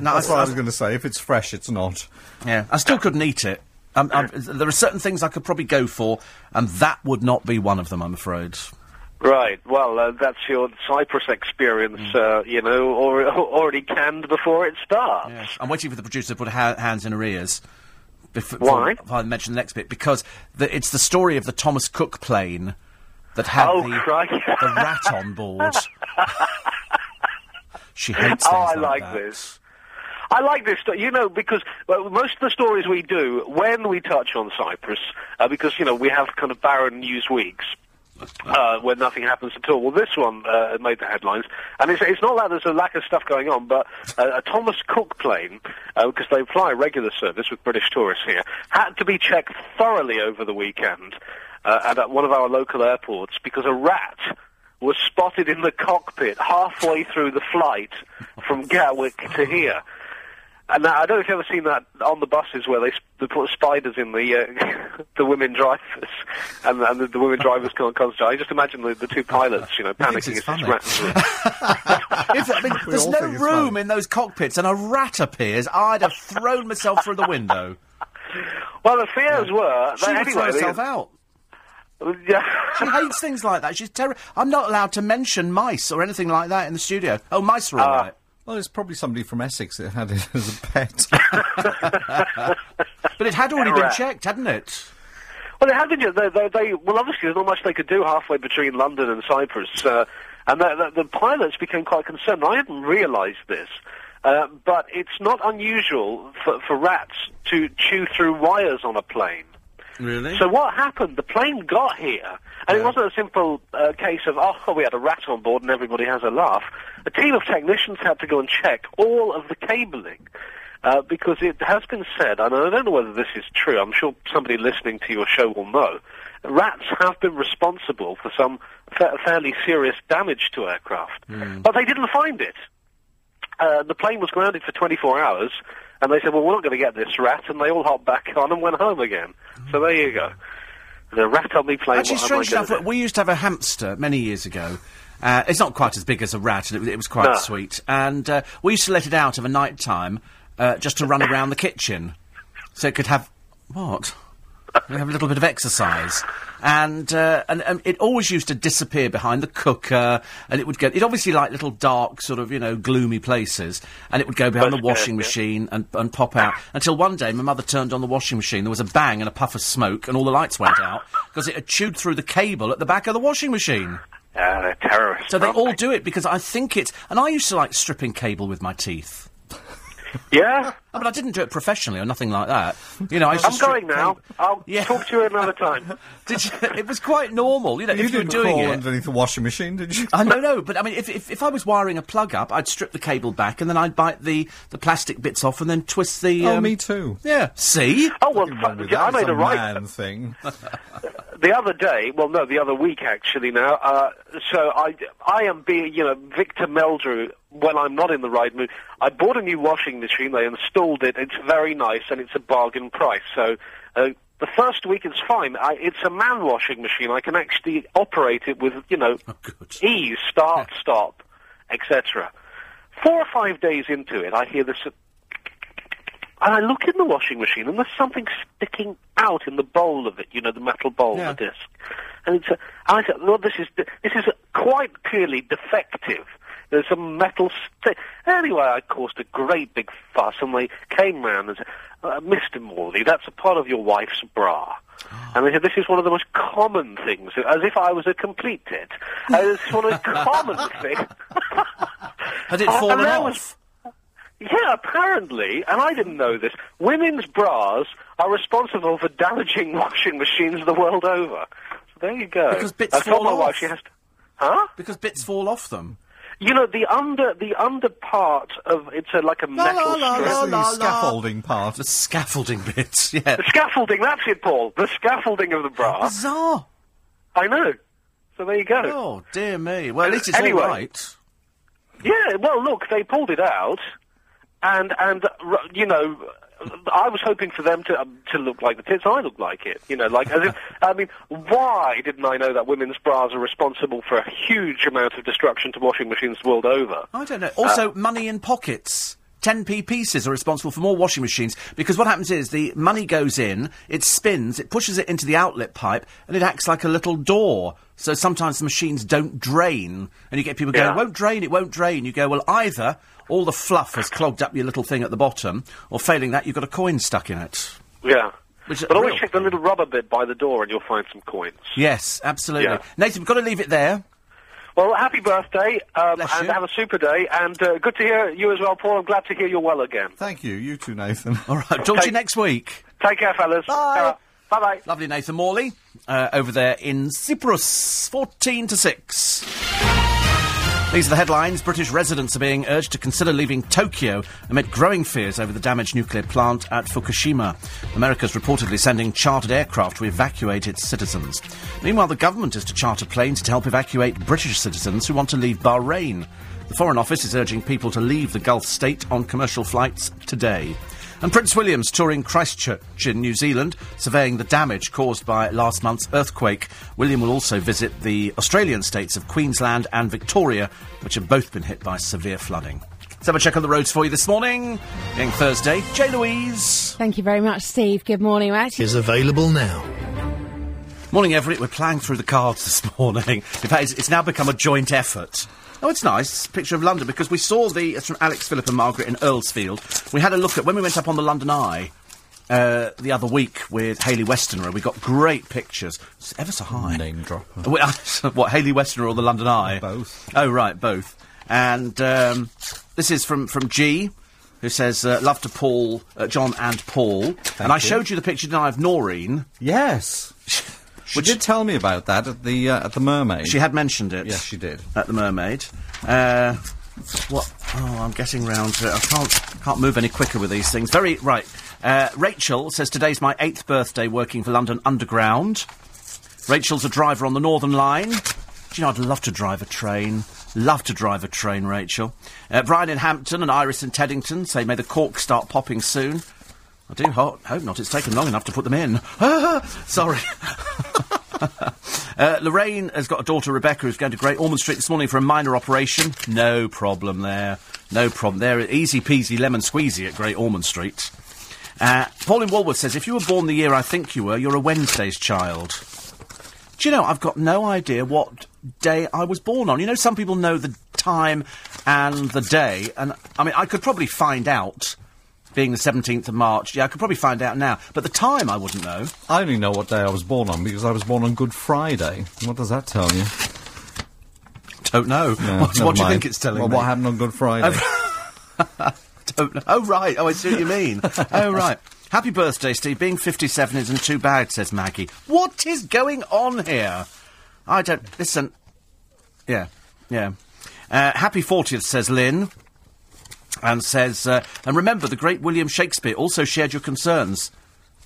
No, That's I, what I was going to say. If it's fresh, it's not. yeah, I still couldn't eat it. Um, um, there are certain things I could probably go for, and that would not be one of them, I'm afraid. right. Well, uh, that's your Cyprus experience, Mm. uh, you know, or, already canned before it starts. Yes. I'm waiting for the producer to put ha- hands in her ears. Why? Before I mention the next bit, because the, it's the story of the Thomas Cook plane that had Oh, the, the rat on board. she hates things Oh, I like, like this. I like this, you know, because most of the stories we do when we touch on Cyprus, uh, because you know we have kind of barren news weeks. Uh, where nothing happens at all. Well, this one uh, made the headlines, and it's, it's not that there's a lack of stuff going on, but uh, a Thomas Cook plane, uh, because they fly regular service with British tourists here, had to be checked thoroughly over the weekend uh, at one of our local airports because a rat was spotted in the cockpit halfway through the flight from Gatwick to here. And now, I don't know if you've ever seen that on the buses where they, they put spiders in the uh, the women drivers, and, and the, the women drivers can't concentrate. I just imagine the, the two pilots, you know, panicking it's as this funny. rat. If, I mean, there's no room funny. in those cockpits, and a rat appears, I'd have thrown myself through the window. well, the fears were. She that would throw anyway, herself out. Yeah. She hates things like that. She's terrible. I'm not allowed to mention mice or anything like that in the studio. Oh, mice are all Ah. right. Well, it's probably somebody from Essex that had it as a pet. But it had already been checked, hadn't it? Well, they had been. They, they, they, well, obviously, there's not much they could do halfway between London and Cyprus, uh, and the, the, the pilots became quite concerned. I hadn't realised this, uh, but it's not unusual for, for rats to chew through wires on a plane. Really? So what happened? The plane got here, and it wasn't a simple uh, case of oh, we had a rat on board and everybody has a laugh. A team of technicians had to go and check all of the cabling. Uh, because it has been said, and I don't know whether this is true, I'm sure somebody listening to your show will know, rats have been responsible for some fa- fairly serious damage to aircraft. But they didn't find it. Uh, the plane was grounded for 24 hours, and they said, well, we're not going to get this rat, and they all hopped back on and went home again. So there you go. The rat on the plane. Actually, what strange enough, we used to have a hamster many years ago. Uh, it's not quite as big as a rat, and it, was- it was quite No. sweet. And uh, we used to let it out of a night time uh, just to run around the kitchen, so it could have what? Have a little bit of exercise. And, uh, and and it always used to disappear behind the cooker, and it would go. It obviously like little dark, sort of you know, gloomy places, and it would go behind the washing machine and and pop out until one day my mother turned on the washing machine. There was a bang and a puff of smoke, and all the lights went out because it had chewed through the cable at the back of the washing machine. Ah, they're terrorists. So they all do it because I think it's. And I used to like stripping cable with my teeth. Yeah? I mean, I didn't do it professionally or nothing like that. You know, I I'm to strip going now. I'll Yeah. talk to you another time. Did you, it was quite normal, you know. you if you were doing crawl it, underneath the washing machine, did you? I no, no, but I mean, if, if if I was wiring a plug up, I'd strip the cable back and then I'd bite the, the plastic bits off and then twist the. oh, um, me too. Yeah. See. Oh, well, Nothing wrong with fu- I made It's a right. man thing. the other day, well, no, the other week actually. Now, uh, so I, I am being, you know, Victor Meldrew when I'm not in the right mood. I bought a new washing machine. They installed it. It's very nice and it's a bargain price. So. Uh, the first week it's fine. I, it's a man washing machine. I can actually operate it with, you know, Oh, ease, start, stop, etc. Four or five days into it, I hear this, and I look in the washing machine, and there's something sticking out in the bowl of it. You know, the metal bowl, Yeah. the disc. And it's, a, and I said, "Well, this is this is quite clearly defective." There's some metal stick. Anyway, I caused a great big fuss, and they came round and said, uh, Mr. Morley, that's a part of your wife's bra. And they said, this is one of the most common things, as if I was a complete tit. Uh, it's one of the common things. Had it fallen off? was- Yeah, apparently, and I didn't know this, women's bras are responsible for damaging washing machines the world over. So there you go. Because bits I told fall my off. wife she has to... Huh? Because bits fall off them. You know, the under the under part of it's a, like a metal la, strip. la, the la. scaffolding part. The scaffolding bits, yeah. The scaffolding, that's it, Paul. The scaffolding of the bra. Bizarre. I know. So there you go. Oh, dear me. Well, at least it's Anyway. all right. Yeah, well, look, they pulled it out, and and r- you know, I was hoping for them to um, to look like the tits I look like it. You know, like as if I mean, why didn't I know that women's bras are responsible for a huge amount of destruction to washing machines the world over? I don't know. Also, money in pockets. 10p pieces are responsible for more washing machines because what happens is the money goes in, it spins, it pushes it into the outlet pipe, and it acts like a little door. So sometimes the machines don't drain, and you get people going, Yeah. "It won't drain, it won't drain." You go, well, either all the fluff has clogged up your little thing at the bottom, or failing that, you've got a coin stuck in it. Yeah. Which but always check the little rubber bit by the door, and you'll find some coins. Yes, absolutely. Yeah. Nathan, we've got to leave it there. Well, happy birthday, um, Bless and you. have a super day, and uh, good to hear you as well, Paul. I'm glad to hear you're well again. Thank you. You too, Nathan. All right, talk to you next week. Take care, fellas. Bye. Bye bye. Lovely Nathan Morley uh, over there in Cyprus, 14 to 6. These are the headlines. British residents are being urged to consider leaving Tokyo amid growing fears over the damaged nuclear plant at Fukushima. America's reportedly sending chartered aircraft to evacuate its citizens. Meanwhile, the government is to charter planes to help evacuate British citizens who want to leave Bahrain. The Foreign Office is urging people to leave the Gulf state on commercial flights today. And Prince William's touring Christchurch in New Zealand, surveying the damage caused by last month's earthquake. William will also visit the Australian states of Queensland and Victoria, which have both been hit by severe flooding. Let's have a check on the roads for you this morning. Being Thursday, J. Louise. Thank you very much, Steve. Good morning. We're Is available now. Morning, Everett. We're playing through the cards this morning. In fact, it's, it's now become a joint effort. Oh, it's nice. Picture of London because we saw the. It's from Alex, Philip, and Margaret in Earlsfield. We had a look at when we went up on the London Eye uh, the other week with Hayley Westenra. We got great pictures. It's ever so high. Name dropper. What Hayley Westenra or the London Eye? Both. Oh right, both. And um, this is from from G, who says uh, love to Paul, uh, John and Paul. and I you. showed you the picture didn't I, of Noreen. Yes. She did tell me about that at the uh, at the Mermaid. She had mentioned it. Yes, she did. At the Mermaid. Uh, what? Oh, I'm getting round to it. I can't can't move any quicker with these things. Very right. Uh, Rachel says today's my eighth birthday working for London Underground. Rachel's a driver on the Northern Line. Do you know I'd love to drive a train. Love to drive a train, Rachel. Uh, Brian in Hampton and Iris in Teddington say may the corks start popping soon. I do ho- hope not. It's taken long enough to put them in. Sorry. Uh, Lorraine has got a daughter, Rebecca, who's going to Great Ormond Street this morning for a minor operation. No problem there. No problem there. Easy peasy lemon squeezy at Great Ormond Street. Uh, Pauline Walworth says, if you were born the year I think you were, you're a Wednesday's child. Do you know, I've got no idea what day I was born on. You know, some people know the time and the day, and I mean, I could probably find out, being the 17th of March. Yeah, I could probably find out now. But the time I wouldn't know. I only know what day I was born on because I was born on Good Friday. What does that tell you? Don't know. What what do you think it's telling well, me? What happened on Good Friday? don't know. Oh, right. Oh, I see what you mean. oh, right. Happy birthday, Steve. Being 57 isn't too bad, says Maggie. What is going on here? I don't. Listen. Yeah. Yeah. Uh, happy 40th, says Lynn. And says, uh, and remember, the great William Shakespeare also shared your concerns.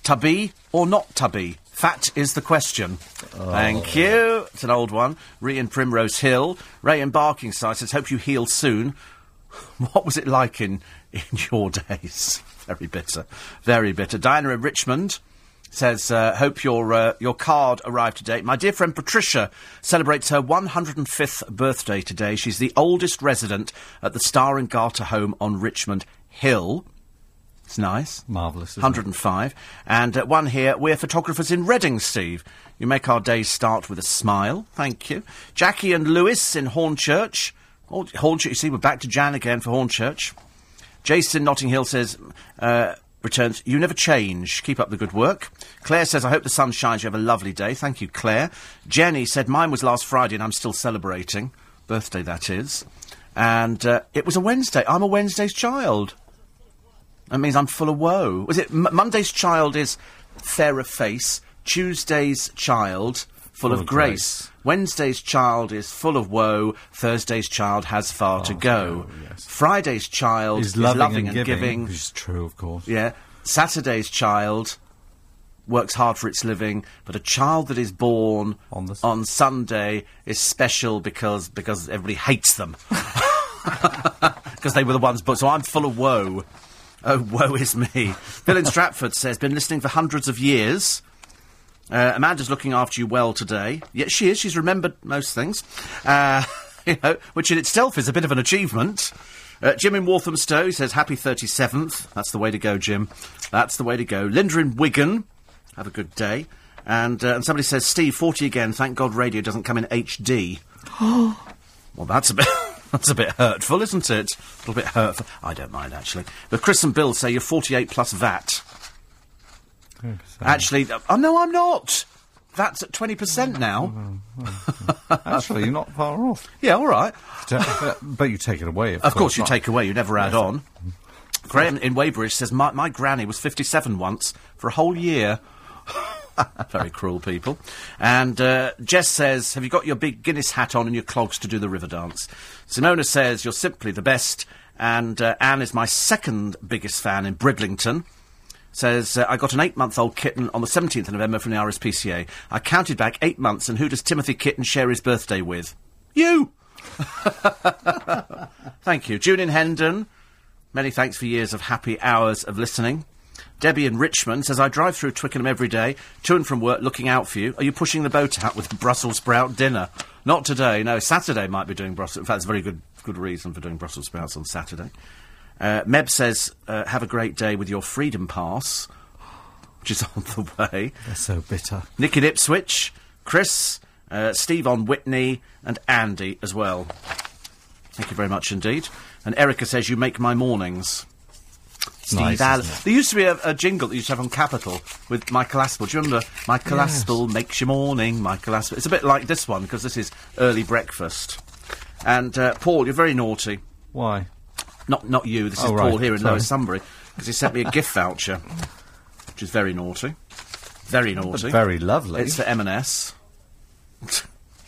Tubby or not tubby? Fat is the question. Thank you. It's an old one. Ree in Primrose Hill. Ray in Barkingside says, hope you heal soon. What was it like in, in your days? Very bitter. Very bitter. Diana in Richmond says, uh, hope your, uh, your card arrived today. My dear friend Patricia celebrates her 105th birthday today. She's the oldest resident at the Star and Garter home on Richmond Hill. It's nice. Marvellous. isn't it? 105. And uh, one here, we're photographers in Reading, Steve. You make our days start with a smile. Thank you. Jackie and Lewis in Hornchurch Horn- Hornchurch, you see, we're back to Jan again for Hornchurch. Jason Notting Hill says, uh, returns, you never change. Keep up the good work. Claire says, I hope the sun shines. You have a lovely day. Thank you, Claire. Jenny said, mine was last Friday and I'm still celebrating. Birthday, that is. And uh, it was a Wednesday. I'm a Wednesday's child. That means I'm full of woe. Was it M- Monday's child is fair of face, Tuesday's child full, of, of grace. grace. Wednesday's child is full of woe, Thursday's child has far to go. yes. Friday's child Is is loving, loving, and, and giving, which is true, of course. Yeah. Saturday's child works hard for its living, but a child that is born On the on Sunday is special because because everybody hates them. Because they were the ones, but so I'm full of woe. Oh, woe is me. Bill in Stratford says, been listening for hundreds of years. Uh, Amanda's looking after you well today. Yes, she is. She's remembered most things, uh, you know, which in itself is a bit of an achievement. Uh, Jim in Walthamstow says, happy 37th. That's the way to go, Jim. That's the way to go. Linda in Wigan, have a good day. And, uh, and somebody says, Steve, 40 again. Thank God radio doesn't come in HD. well, that's a bit. That's a bit hurtful, isn't it? A little bit hurtful. I don't mind, actually. But Chris and Bill say you're 48 plus VAT. Actually, uh, oh no, I'm not. That's at 20% now. Actually, you're not far off. Yeah, all right. but, you take it away, of, Of course, you not. take away, you never add on. Graham in Weybridge says, my, my granny was 57 once for a whole year. Very cruel people. And uh, Jess says, have you got your big Guinness hat on and your clogs to do the river dance? Simona says, you're simply the best. And uh, Anne is my second biggest fan in Bridlington. Says, uh, I got an eight month old kitten on the 17th of November from the RSPCA. I counted back eight months, and who does Timothy Kitten share his birthday with? You! Thank you. June in Hendon, many thanks for years of happy hours of listening. Debbie in Richmond says, I drive through Twickenham every day, to and from work, looking out for you. Are you pushing the boat out with Brussels sprout dinner? Not today, no. Saturday might be doing Brussels. In fact, it's a very good, good reason for doing Brussels sprouts on Saturday. Uh, Meb says, uh, have a great day with your Freedom Pass, which is on the way. They're so bitter. Nick in Ipswich, Chris, uh, Steve on Whitney, and Andy as well. Thank you very much indeed. And Erica says, You make my mornings. Steve Nice, Allen. There used to be a, a jingle that you used to have on Capital with Michael Aspel. Do you remember? Michael Yes. Aspel makes your morning, Michael Aspel. It's a bit like this one, because this is early breakfast. And uh, Paul, you're very naughty. Why? Not not you, this is Oh, right, Paul here in sorry. Lower Sunbury, because he sent me a gift voucher, which is very naughty. Very naughty. Very lovely. It's for M&S.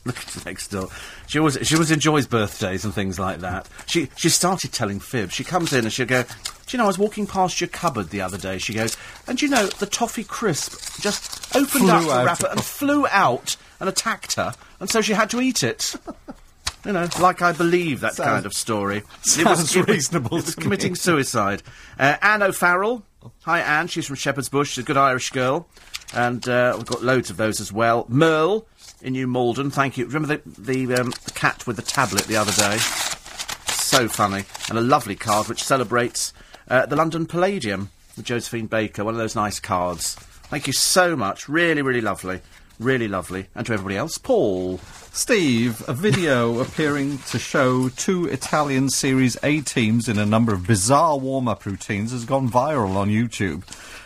Look at the next door. She always she always enjoys birthdays and things like that. She she started telling fibs. She comes in and she'll go. Do you know I was walking past your cupboard the other day? She goes, and you know the toffee crisp just opened Flew up the wrapper and flew out and attacked her, and so she had to eat it. You know, like I believe that kind of story. sounds reasonable It was to me. committing suicide. Uh, Anne O'Farrell. Hi, Anne. She's from Shepherd's Bush. She's a good Irish girl. And uh, we've got loads of those as well. Merle in New Malden. Thank you. Remember the, the, um, the cat with the tablet the other day? So funny. And a lovely card which celebrates uh, the London Palladium with Josephine Baker. One of those nice cards. Thank you so much. Really, really lovely. Really lovely. And to everybody else, Paul. Steve, a video appearing to show two Italian Serie A teams in a number of bizarre warm-up routines has gone viral on YouTube.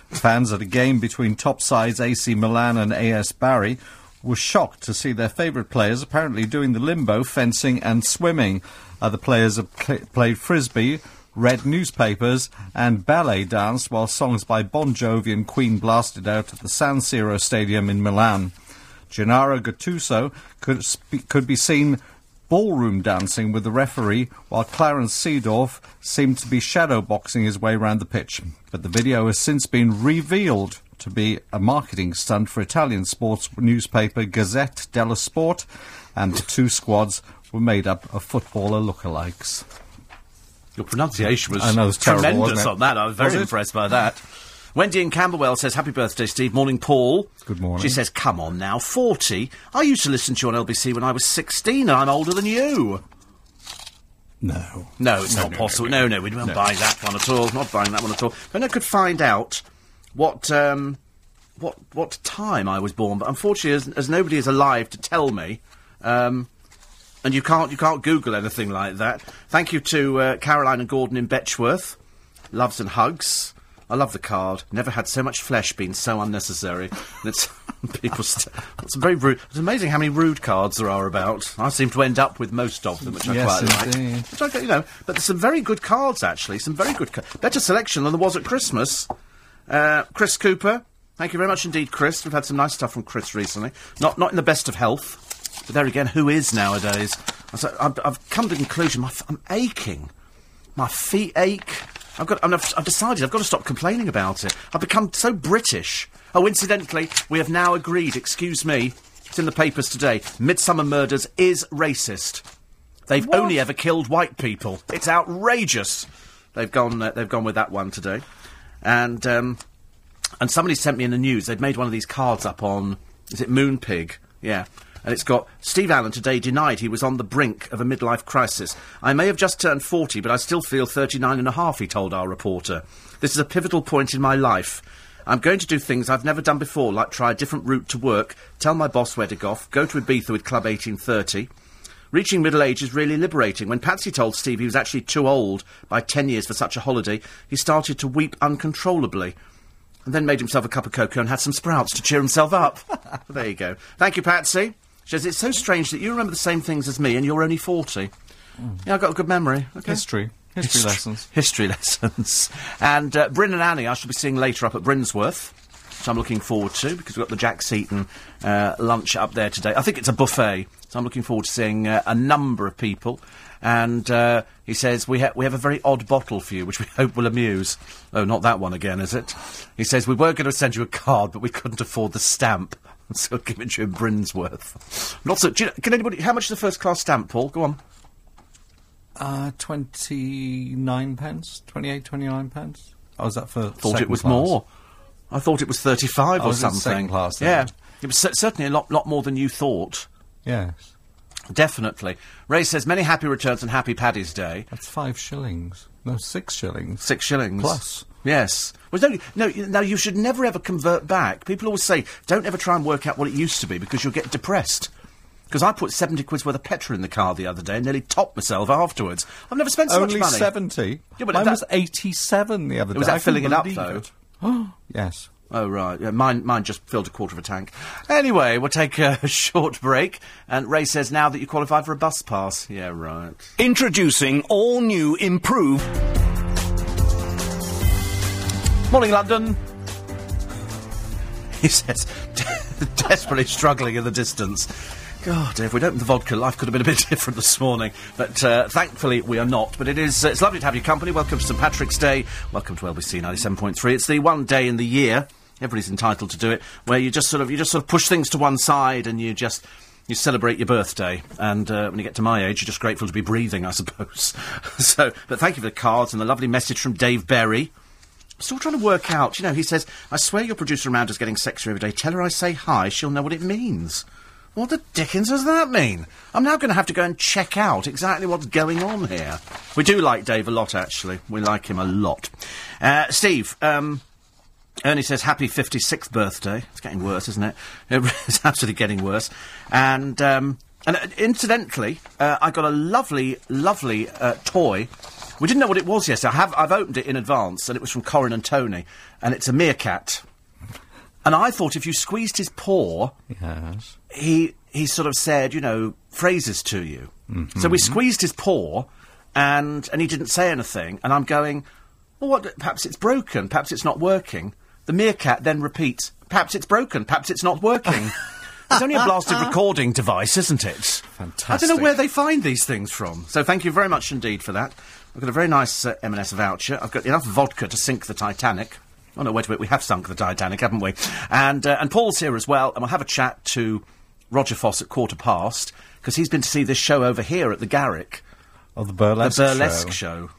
Fans at a game between top sides AC Milan and AS Bari were shocked to see their favourite players apparently doing the limbo, fencing and swimming. Other players have pl- played frisbee, read newspapers and ballet danced while songs by Bon Jovi and Queen blasted out at the San Siro Stadium in Milan. Gennaro Gattuso could, sp- could be seen ballroom dancing with the referee, while Clarence Seedorf seemed to be shadowboxing his way around the pitch. But the video has since been revealed to be a marketing stunt for Italian sports newspaper Gazzetta dello Sport, and the two squads were made up of footballer lookalikes. Your pronunciation was I know, it's terrible, tremendous on that. I was very Was impressed by that. Wendy in Camberwell says, Happy birthday, Steve. Morning, Paul. Good morning. She says, Come on now, 40. I used to listen to you on LBC when I was 16 and I'm older than you. No. No, it's No, not no, possible. no, No, no. we don't No. buy that one at all. Not buying that one at all. Then I could find out what um, what what time I was born, but unfortunately, as, as nobody is alive to tell me, um, and you can't you can't Google anything like that. Thank you to uh, Caroline and Gordon in Betchworth. Loves and hugs. I love the card. Never had so much flesh been so unnecessary. It's people. St- it's very rude. It's amazing how many rude cards there are about. I seem to end up with most of them, which I Yes, quite like. Which I, you know, but there's some very good cards actually. Some very good, ca- better selection than there was at Christmas. Uh, Chris Cooper, thank you very much indeed, Chris. We've had some nice stuff from Chris recently. Not not in the best of health, but there again, who is nowadays? I said, I've, I've come to the conclusion. My f- I'm aching. My feet ache. I've got. I've, I've decided I've got to stop complaining about it. I've become so British. Oh, incidentally, we have now agreed. Excuse me. It's in the papers today. Midsomer Murders is racist. They've only ever killed white people. It's outrageous. They've gone. Uh, they've gone with that one today, and um, and somebody sent me in the news. They'd made one of these cards up on. Is it Moonpig? Yeah. And it's got Steve Allen today denied he was on the brink of a midlife crisis. I may have just turned 40, but I still feel 39 and a half, he told our reporter. This is a pivotal point in my life. I'm going to do things I've never done before, like try a different route to work, tell my boss where to go go to Ibiza with Club 1830. Reaching middle age is really liberating. When Patsy told Steve he was actually too old by 10 years for such a holiday, he started to weep uncontrollably. And then made himself a cup of cocoa and had some sprouts to cheer himself up. there you go. Thank you, Patsy. She says, it's so strange that you remember the same things as me and you're only 40. Yeah, I've got a good memory. Okay. History. History lessons. History lessons. And uh, Bryn and Annie, I shall be seeing later up at Brinsworth, which I'm looking forward to because we've got the Jack Seaton uh, lunch up there today. I think it's a buffet, so I'm looking forward to seeing uh, a number of people. And uh, he says, we, ha- we have a very odd bottle for you, which we hope will amuse. Oh, not that one again, is it? He says, we were going to send you a card, but we couldn't afford the stamp. So give it to Brinsworth. Not so. You know, can anybody? How much is the first class stamp, Paul? Go on. Uh, 29 pence? 28, 29 pence? Oh, was that for thought it was class? more. I thought it was 35 Oh, or was something. second class then? yeah. It was cer- certainly a lot, lot more than you thought. Yes. Definitely. Ray says, many happy returns and happy Paddy's Day. That's five shillings. No, six shillings. Six shillings. Plus. Yes. Well, no, no, you- now you should never ever convert back. People always say, don't ever try and work out what it used to be because you'll get depressed. Because I put 70 quid's worth of petrol in the car the other day and nearly topped myself afterwards. I've never spent so Only much money. 70? Yeah, but Mine that- was 87 the other day. Was that I filling it up, believe though? it. yes. Oh, right. Yeah, mine, mine just filled a quarter of a tank. Anyway, we'll take a short break. And Ray says now that you qualify for a bus pass. Yeah, right. Introducing all new improved. Morning, London. He says, desperately struggling in the distance. God, if we'd opened the vodka, life could have been a bit different this morning. But uh, thankfully, we are not. But it is, uh, it's lovely to have your company. Welcome to St Patrick's Day. Welcome to LBC 97.3. It's the one day in the year, everybody's entitled to do it, where you just sort of, you just sort of push things to one side and you just, you celebrate your birthday. And uh, when you get to my age, you're just grateful to be breathing, I suppose. so, but thank you for the cards and the lovely message from Dave Berry. Still trying to work out. You know, he says, I swear your producer Amanda's getting sexier every day. Tell her I say hi, she'll know what it means. What the dickens does that mean? I'm now going to have to go and check out exactly what's going on here. We do like Dave a lot, actually. We like him a lot. Uh, Steve, um, Ernie says, happy 56th birthday. It's getting worse, isn't it? It's absolutely getting worse. And, um, and uh, incidentally, uh, I got a lovely, lovely uh, toy. We didn't know what it was yesterday. I have, I've opened it in advance, and it was from Corin and Tony, and it's a meerkat. And I thought if you squeezed his paw, Yes. he he sort of said, you know, phrases to you. So we squeezed his paw, and and he didn't say anything. And I'm going, well, what? Perhaps it's broken. Perhaps it's not working. The meerkat then repeats, perhaps it's broken. Perhaps it's not working. it's only a blasted recording device, isn't it? Fantastic. I don't know where they find these things from. So thank you very much indeed for that. I've got a very nice uh, M&S voucher. I've got enough vodka to sink the Titanic. Oh no, wait a minute, we have sunk the Titanic, haven't we? And uh, and Paul's here as well, and we'll have a chat to Roger Foss at quarter past because he's been to see this show over here at the Garrick, Of the the burlesque, burlesque show. show.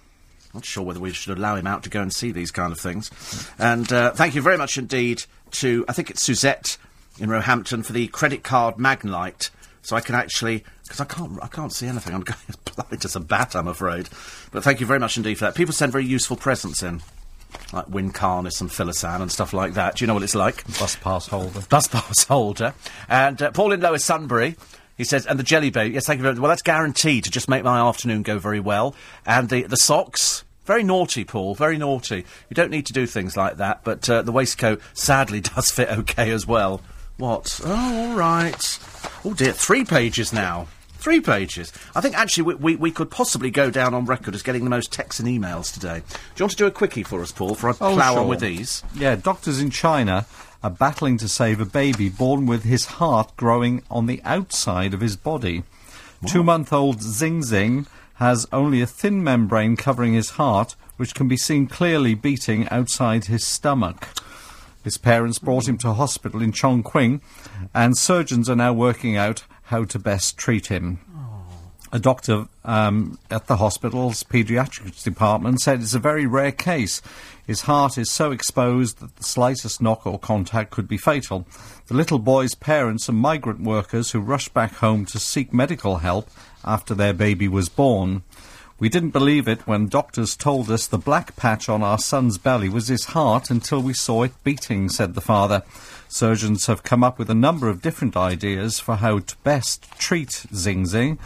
Not sure whether we should allow him out to go and see these kind of things. And uh, thank you very much indeed to I think it's Suzette in Roehampton for the credit card Magnite, so I can actually because I can't I can't see anything. I'm going as blind as a bat, I'm afraid. But thank you very much indeed for that. People send very useful presents in. Like Wincarnis and Phyllosan and stuff like that. Do you know what it's like? Bus pass holder. bus pass holder. And uh, Paul in Lower Sunbury He says, and the jelly baby. Yes, thank you very much. Well, that's guaranteed to just make my afternoon go very well. And the the socks. Very naughty, Paul. Very naughty. You don't need to do things like that, but uh, the waistcoat sadly does fit okay as well. What? Oh, all right. Oh dear, three pages now. Three pages. I think actually we, we, we could possibly go down on record as getting the most texts and emails today. Do you want to do a quickie for us, Paul, for I Oh, plough on with these? Yeah, doctors in China are battling to save a baby born with his heart growing on the outside of his body. Two month old Zing Zing has only a thin membrane covering his heart, which can be seen clearly beating outside his stomach. His parents brought him to hospital in Chongqing, and surgeons are now working out how to best treat him. A doctor um, at the hospital's paediatrics department said it's a very rare case. His heart is so exposed that the slightest knock or contact could be fatal. The little boy's parents are migrant workers who rushed back home to seek medical help after their baby was born. We didn't believe it when doctors told us the black patch on our son's belly was his heart until we saw it beating, said the father. Surgeons have come up with a number of different ideas for how to best treat Zing Zing,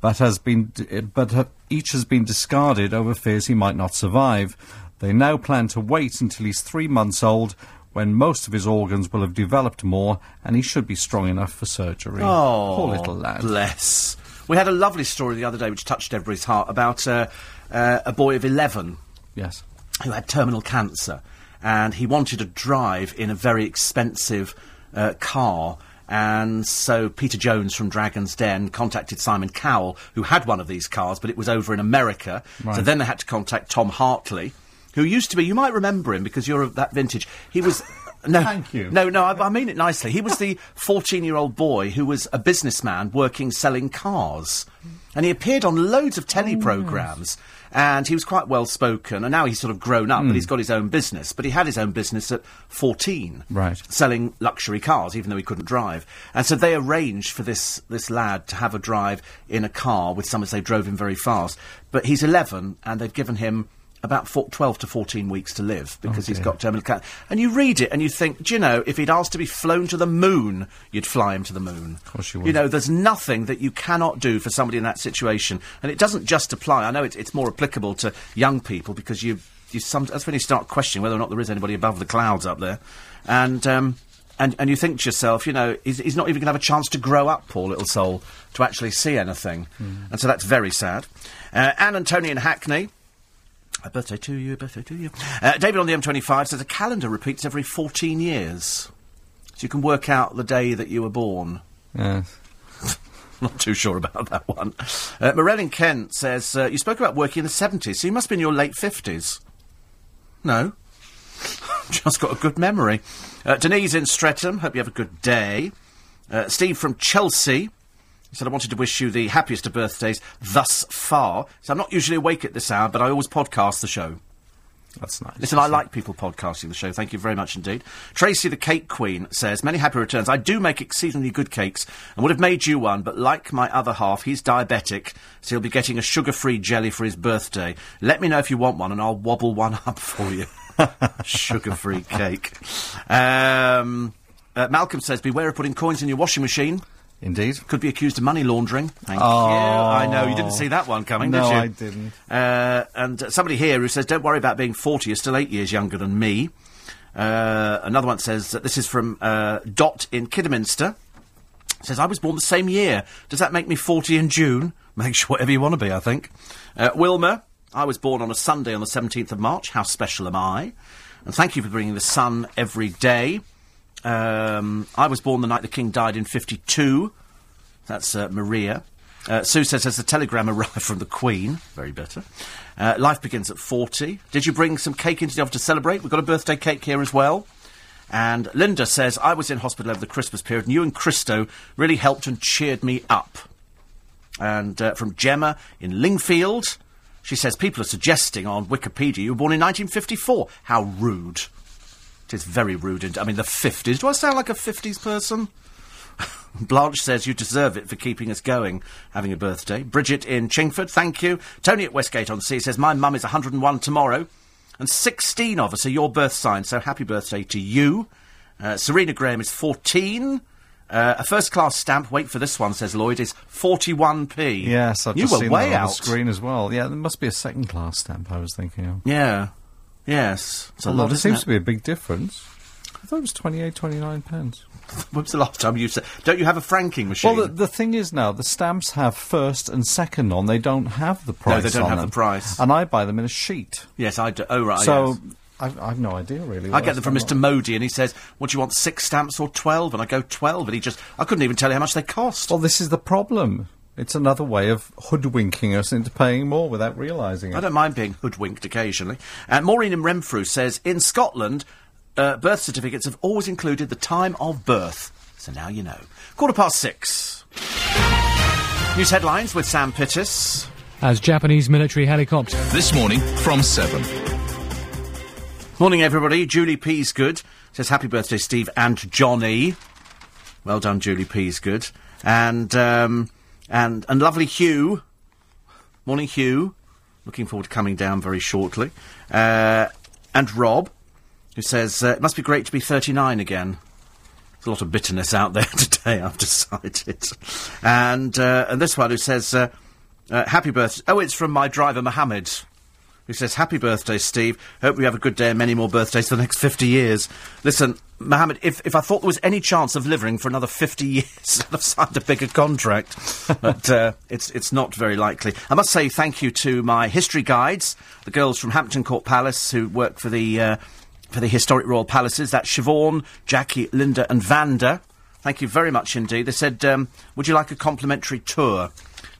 but has been but each has been discarded over fears he might not survive. They now plan to wait until he's three months old, when most of his organs will have developed more, and he should be strong enough for surgery. Oh, poor little lad. Bless. We had a lovely story the other day which touched everybody's heart about uh, uh, a boy of 11 Yes. who had terminal cancer, and he wanted to drive in a very expensive uh, car. And so Peter Jones from Dragon's Den contacted Simon Cowell, who had one of these cars, but it was over in America. So then they had to contact Tom Hartley, who used to be, you might remember him because you're of that vintage. He was. No, Thank you. No, no, I, I mean it nicely. He was the 14 year old boy who was a businessman working selling cars. And he appeared on loads of telly oh, programmes. And he was quite well spoken. And now he's sort of grown up, but hmm. he's got his own business. But he had his own business at 14. Right. Selling luxury cars, even though he couldn't drive. And so they arranged for this, this lad to have a drive in a car with someone, they drove him very fast. But he's 11, and they've given him about four, 12 to 14 weeks to live because he's got terminal cancer. And you read it and you think, do you know, if he'd asked to be flown to the moon, you'd fly him to the moon. Of course you would. You know, there's nothing that you cannot do for somebody in that situation. And it doesn't just apply. I know it's, it's more applicable to young people because you, you some, that's when you start questioning whether or not there is anybody above the clouds up there. And, um, and, and you think to yourself, you know, he's, he's not even going to have a chance to grow up, poor little soul, to actually see anything. And so that's very sad. Uh, Anne and Hackney. A birthday to you, a birthday to you. Uh, David on the M25 says a calendar repeats every 14 years. So you can work out the day that you were born. Yes. Not too sure about that one. Uh, Morellin Kent says, uh, you spoke about working in the 70s, so you must be in your late 50s. No. Just got a good memory. Uh, Denise in Streatham, hope you have a good day. Uh, Steve from Chelsea. He said, I wanted to wish you the happiest of birthdays thus far. So I'm not usually awake at this hour, but I always podcast the show. That's nice. Listen, I like people podcasting the show. Thank you very much indeed. Tracy, the cake queen, says, Many happy returns. I do make exceedingly good cakes and would have made you one, but like my other half, he's diabetic, so he'll be getting a sugar free jelly for his birthday. Let me know if you want one and I'll wobble one up for you. sugar free cake. Um, uh, Malcolm says, Beware of putting coins in your washing machine. Indeed. Could be accused of money laundering. Thank Oh. you. I know, you didn't see that one coming, No, did you? No, I didn't. Uh, and uh, somebody here who says, don't worry about being 40, you're still eight years younger than me. Uh, another one says, that this is from uh, Dot in Kidderminster. Says, I was born the same year. Does that make me 40 in June? Make sure whatever you want to be, I think. Uh, Wilma, I was born on a Sunday on the 17th of March. How special am I? And thank you for bringing the sun every day. Um, I was born the night the king died in 52. That's uh, Maria. Uh, Sue says, has the telegram arrived from the Queen? Very better. Uh, life begins at 40. Did you bring some cake into the office to celebrate? We've got a birthday cake here as well. And Linda says, I was in hospital over the Christmas period, and you and Christo really helped and cheered me up. And uh, from Gemma in Lingfield, she says, people are suggesting on Wikipedia you were born in 1954. How rude. It is very rude. And, I mean, the 50s. Do I sound like a 50s person? Blanche says you deserve it for keeping us going, having a birthday. Bridget in Chingford, thank you. Tony at Westgate on Sea says my mum is 101 tomorrow, and 16 of us are your birth signs. So happy birthday to you. Uh, Serena Graham is 14. Uh, a first class stamp, wait for this one, says Lloyd, is 41p. Yes, I've you just were seen way that on out. the screen as well. Yeah, there must be a second class stamp. I was thinking of. Yeah. Yes. It's a Although lot, there seems it? to be a big difference. I thought it was 28, 29 pence. When was the last time you said... Don't you have a franking machine? Well, the, the thing is now, the stamps have first and second on. They don't have the price No, they don't on have them. the price. And I buy them in a sheet. yes, I do. Oh, right, so yes. I've, I've no idea, really. I get them from Mr. Modi, and he says, "What do you want? Six stamps or 12? And I go twelve, and he just—I couldn't even tell you how much they cost. Well, this is the problem. It's another way of hoodwinking us into paying more without realising it. I don't mind being hoodwinked occasionally. And Maureen in Renfrew says, in Scotland, uh, birth certificates have always included the time of birth. So now you know. Quarter past six. News headlines with Sam Pittis. As Japanese military helicopter. This morning from 7. Morning, everybody. Julie Peasgood says, happy birthday, Steve and Johnny. Well done, Julie Peasgood. And, um, and, and lovely Hugh. Morning, Hugh. Looking forward to coming down very shortly. Uh, and Rob, who says, uh, it must be great to be 39 again. There's a lot of bitterness out there today, I've decided. And, uh, and this one who says, uh, uh, happy birthday. Oh, it's from my driver, Mohammed who says, Happy birthday, Steve. Hope we have a good day and many more birthdays for the next 50 years. Listen, Mohammed, if, if I thought there was any chance of living for another 50 years, I'd have signed a bigger contract. but uh, it's, it's not very likely. I must say thank you to my history guides, the girls from Hampton Court Palace who work for the, uh, for the Historic Royal Palaces. That's Siobhan, Jackie, Linda, and Vanda. Thank you very much indeed. They said, um, Would you like a complimentary tour?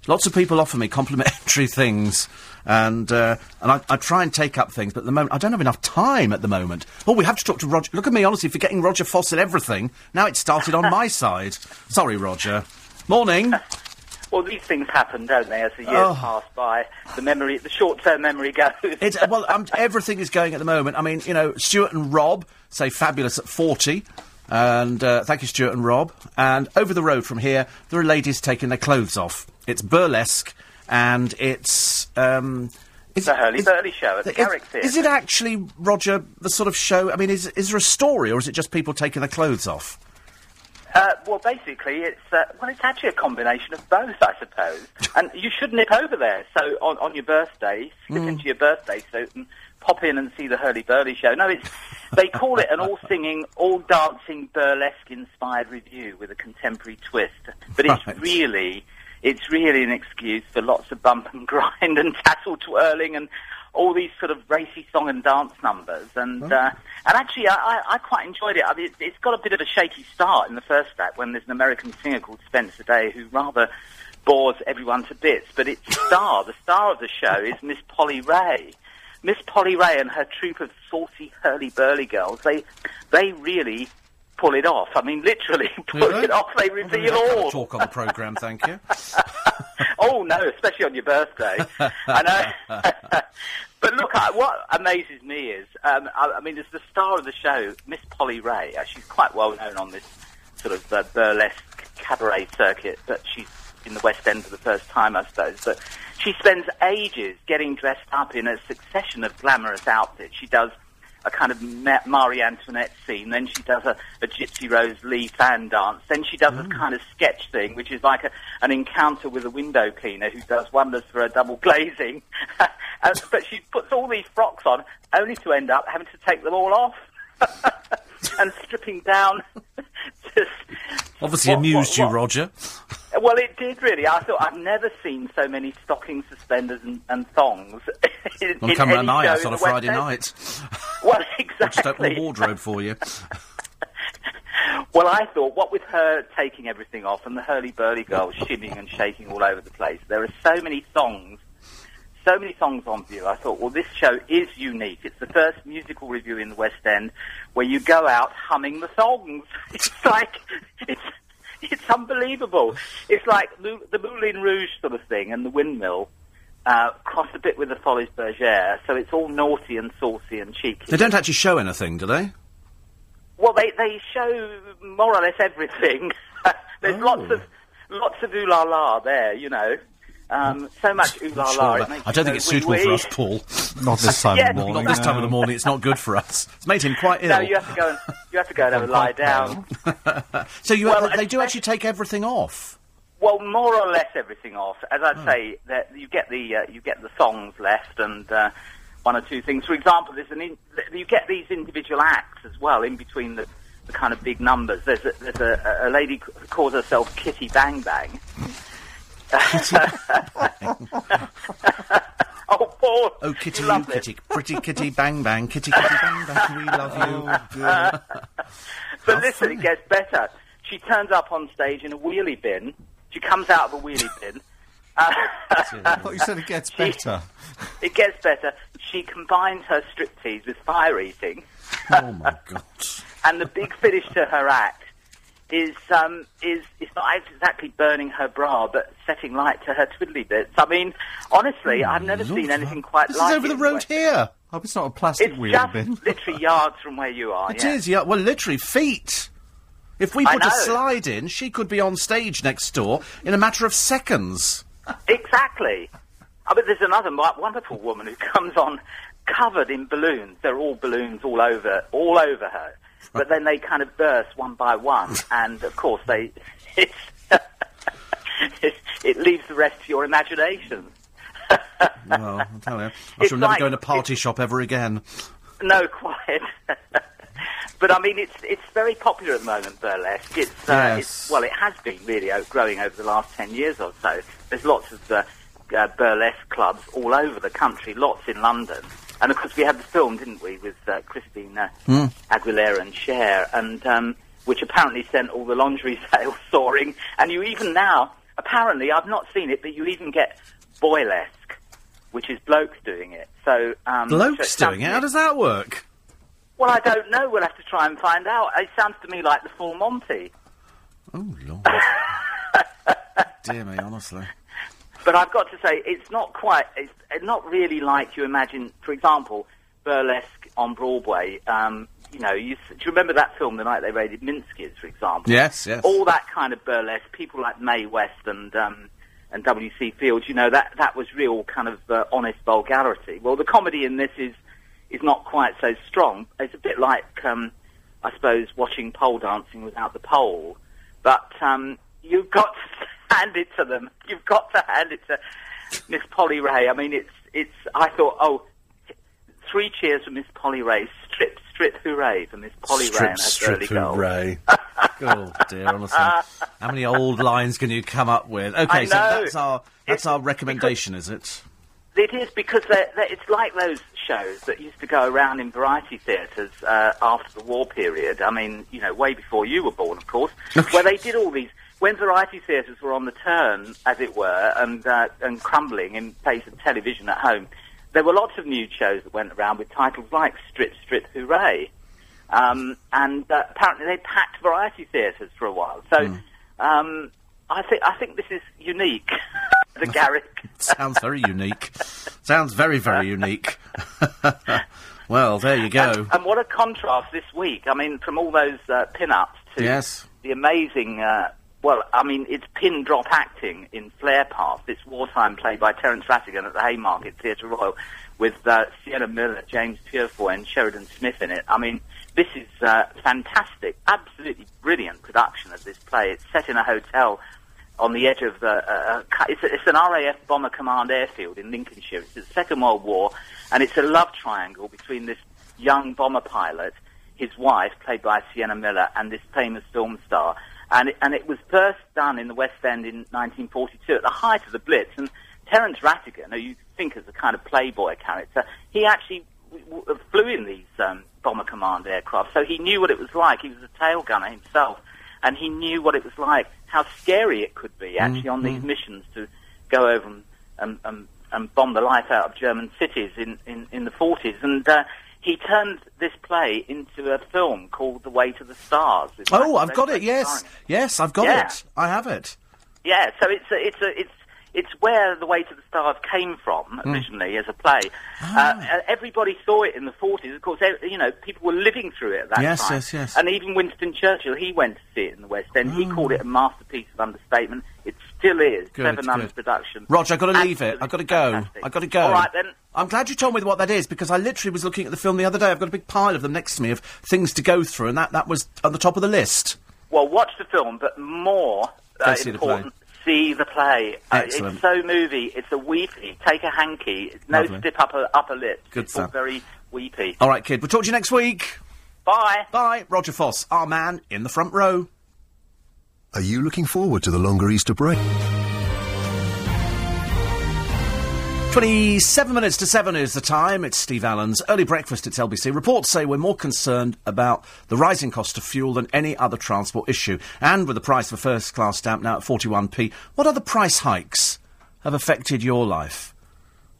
Lots of people offer me complimentary things, and uh, and I, I try and take up things, but at the moment I don't have enough time at the moment. Oh, we have to talk to Roger. Look at me, honestly, forgetting Roger Fawcett everything. Now it's started on my side. Sorry, Roger. Morning. Well, these things happen, don't they? As the years Oh. pass by, the memory, the short-term memory goes. It's uh, well, um, everything is going at the moment. I mean, you know, Stuart and Rob say fabulous at forty, and uh, thank you, Stuart and Rob. And over the road from here, there are ladies taking their clothes off. It's burlesque, and it's um, it's the Hurly it's- Burly show at the is- Garrick Theatre. Is it actually Roger the sort of show? I mean, is is there a story, or is it just people taking their clothes off? Uh, well, basically, it's uh, well, it's actually a combination of both, I suppose. and you should nip over there. So on, on your birthday, slip Mm. into your birthday suit and pop in and see the Hurly Burly show. No, it's they call it an all singing, all dancing, burlesque inspired review with a contemporary twist. But it's Right. really, it's really an excuse for lots of bump and grind and tassel twirling and all these sort of racy song and dance numbers. And uh, and actually, I, I, I quite enjoyed it. I mean, it, it's got a bit of a shaky start in the first act when there's an American singer called Spencer Day who rather bores everyone to bits. But its star, the star of the show, is Miss Polly Rae. Miss Polly Rae and her troupe of saucy hurly burly girls, they they really pull it off. I mean, literally pull it off. They reveal That kind of all. talk on the programme, thank you. oh no, especially on your birthday. I know. but look, I, what amazes me is, um, I, I mean, as the star of the show, Miss Polly Rae. Uh, she's quite well known on this sort of uh, burlesque cabaret circuit, but she's in the West End for the first time, I suppose. But she spends ages getting dressed up in a succession of glamorous outfits. She does a kind of Marie Antoinette scene, then she does a, a Gypsy Rose Lee fan dance, then she does a mm. kind of sketch thing, which is like a, an encounter with a window cleaner who does wonders for her double glazing. and, but she puts all these frocks on, only to end up having to take them all off. and stripping down. Just, Obviously What- amused what- you. Roger. well, it did really. I thought I've never seen so many stocking suspenders and, and thongs. in, Want in to come any round my show house in on a Friday night? Well, I'll just open the exactly. wardrobe for you. Well, I thought, what with her taking everything off and the Hurly Burly girls shimmying and shaking all over the place, there are so many songs, so many songs on view. I thought, well, this show is unique. It's the first musical review in the West End where you go out humming the songs. It's like, it's, it's unbelievable. It's like the Moulin Rouge sort of thing and the windmill. Uh, cross a bit with the Folies Bergère, so it's all naughty and saucy and cheeky. They don't actually show anything, do they? Well, they they show more or less everything. There's lots of lots of ooh la la there, you know. Um, so much ooh la la. but it makes I don't think it's wee suitable for us, Paul. Not this time Yeah, of the not morning. Not this time of the morning. It's not good for us. It's made him quite ill. No, you have to go and you have to go and have a lie down. so you, Well, they do actually take everything off. Well, more or less everything off. As I Hmm. say, that you get the uh, you get the songs left and uh, one or two things. For example, there's an in, you get these individual acts as well in between the, the kind of big numbers. There's a, there's a, a lady who calls herself Kitty Bang Bang. oh, Paul! Oh, kitty, you you love this. kitty, pretty kitty, bang bang, kitty, kitty, bang bang, we love you. But listen, it gets better. She turns up on stage in a wheelie bin. She comes out of a wheelie bin. Uh, I thought you said it gets better. it gets better. She combines her striptease with fire eating, Oh my god. and the big finish to her act is um, is is not exactly burning her bra, but setting light to her twiddly bits. I mean, honestly, I've never seen anything quite This like is over the road here. Hope it's not a plastic It's wheel just bin. literally yards from where you are. It yeah. is, yeah. Well, literally feet. If we put a slide in, she could be on stage next door in a matter of seconds. Exactly. Oh, I mean, there's another wonderful woman who comes on covered in balloons. They're all balloons all over, all over her. But then they kind of burst one by one, and of course they, it's, it, it leaves the rest to your imagination. Well, I'll tell you. I It's shall never like- go in a party shop ever again. No, quite. but I mean, it's it's very popular at the moment. Burlesque. It's, uh, Yes. it's well, it has been really growing over the last ten years or so. There's lots of uh, uh, burlesque clubs all over the country. Lots in London, and of course we had the film, didn't we, with uh, Christine uh, Aguilera and Cher, and um, which apparently sent all the lingerie sales soaring. And you even now, apparently, I've not seen it, but you even get boylesque, which is blokes doing it. So um, Blokes doing it? How does that work? Well, I don't know. We'll have to try and find out. It sounds to me like the full Monty. Oh, Lord. Dear me, honestly. But I've got to say, it's not quite. It's not really like you imagine. For example, burlesque on Broadway. Um, you know, you, do you remember that film, The Night They Raided Minsky's, for example? Yes, yes. All that kind of burlesque. People like Mae West and um, and W. C. Fields. You know, that that was real kind of uh, honest vulgarity. Well, the comedy in this is is not quite so strong. It's a bit like, um, I suppose, watching pole dancing without the pole. But um, you've got to hand it to them. You've got to hand it to Miss Polly Rae. I mean, it's it's. I thought, oh, three cheers for Miss Polly Rae. Strip, strip, hooray for Miss Polly Rae and Strip, her strip, girly gold. hooray. oh dear, honestly. How many old lines can you come up with? Okay, I so that's our that's It's our recommendation, is it? It is because they're, they're, it's like those shows that used to go around in variety theatres uh, after the war period. I mean, you know, way before you were born, of course, where they did all these. When variety theatres were on the turn, as it were, and uh, and crumbling in place of television at home, there were lots of nude shows that went around with titles like "Strip, Strip, Hooray," um, and uh, apparently they packed variety theatres for a while. So. Um, I think I think this is unique, the Garrick. Sounds very unique. Sounds very, very unique. well, there you go. And what a contrast this week. I mean, from all those uh, pin-ups to Yes. the amazing, uh, well, I mean, it's pin drop acting in Flare Path, this wartime play by Terence Rattigan at the Haymarket Theatre Royal with uh, Sienna Miller, James Purefoy and Sheridan Smith in it. I mean, this is uh, fantastic, absolutely brilliant production of this play. It's set in a hotel on the edge of the. Uh, uh, it's, a, it's an RAF Bomber Command airfield in Lincolnshire. It's the Second World War, and it's a love triangle between this young bomber pilot, his wife, played by Sienna Miller, and this famous film star. And it, and it was first done in the West End in 1942 at the height of the Blitz. And Terence Rattigan, who you think is a kind of playboy character, he actually flew in these um, Bomber Command aircraft, so he knew what it was like. He was a tail gunner himself, and he knew what it was like, how scary it could be actually on these missions to go over and, and, and, and bomb the life out of German cities in, in, in the 40s. And uh, he turned this play into a film called The Way to the Stars. Oh, I've got it. Yes, yes, I've got Yeah. it. I have it. Yeah, so it's a, it's a, it's it's where the Way to the Stars came from Hmm. originally as a play. Ah. Uh, everybody saw it in the forties. Of course, you know people were living through it at that Yes, time. yes, yes. Yes. And even Winston Churchill, he went to see it in the West End. He called it a masterpiece of understatement. It still is. Good, Trevor Nunn's production. Roger, I've got to leave it. I've got to go. Fantastic. I've got to go. All right, then. I'm glad you told me what that is because I literally was looking at the film the other day. I've got a big pile of them next to me of things to go through, and that, that was at the top of the list. Well, watch the film, but more uh, see the play. important, see the play. Uh, it's so movie. It's a weepy. Take a hanky. No Lovely. stiff upper upper lip. Good it's stuff. very weepy. All right, kid. We'll talk to you next week. Bye. Bye. Roger Foss, our man in the front row. Are you looking forward to the longer Easter break? 27 minutes to 7 is the time. It's Steve Allen's early breakfast at LBC. Reports say we're more concerned about the rising cost of fuel than any other transport issue. And with the price of a first class stamp now at 41p, what other price hikes have affected your life?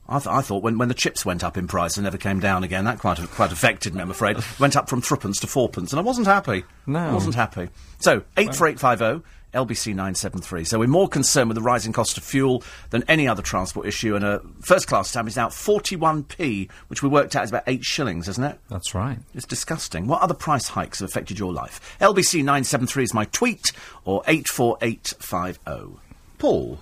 I, th- I thought when, when the chips went up in price and never came down again, that quite quite affected me, I'm afraid. went up from threepence to fourpence, and I wasn't happy. No. I wasn't happy. So, 84850, LBC 973. So we're more concerned with the rising cost of fuel than any other transport issue, and a first class stamp is now 41p, which we worked out is about 8 shillings, isn't it? That's right. It's disgusting. What other price hikes have affected your life? LBC 973 is my tweet, or 84850. Paul.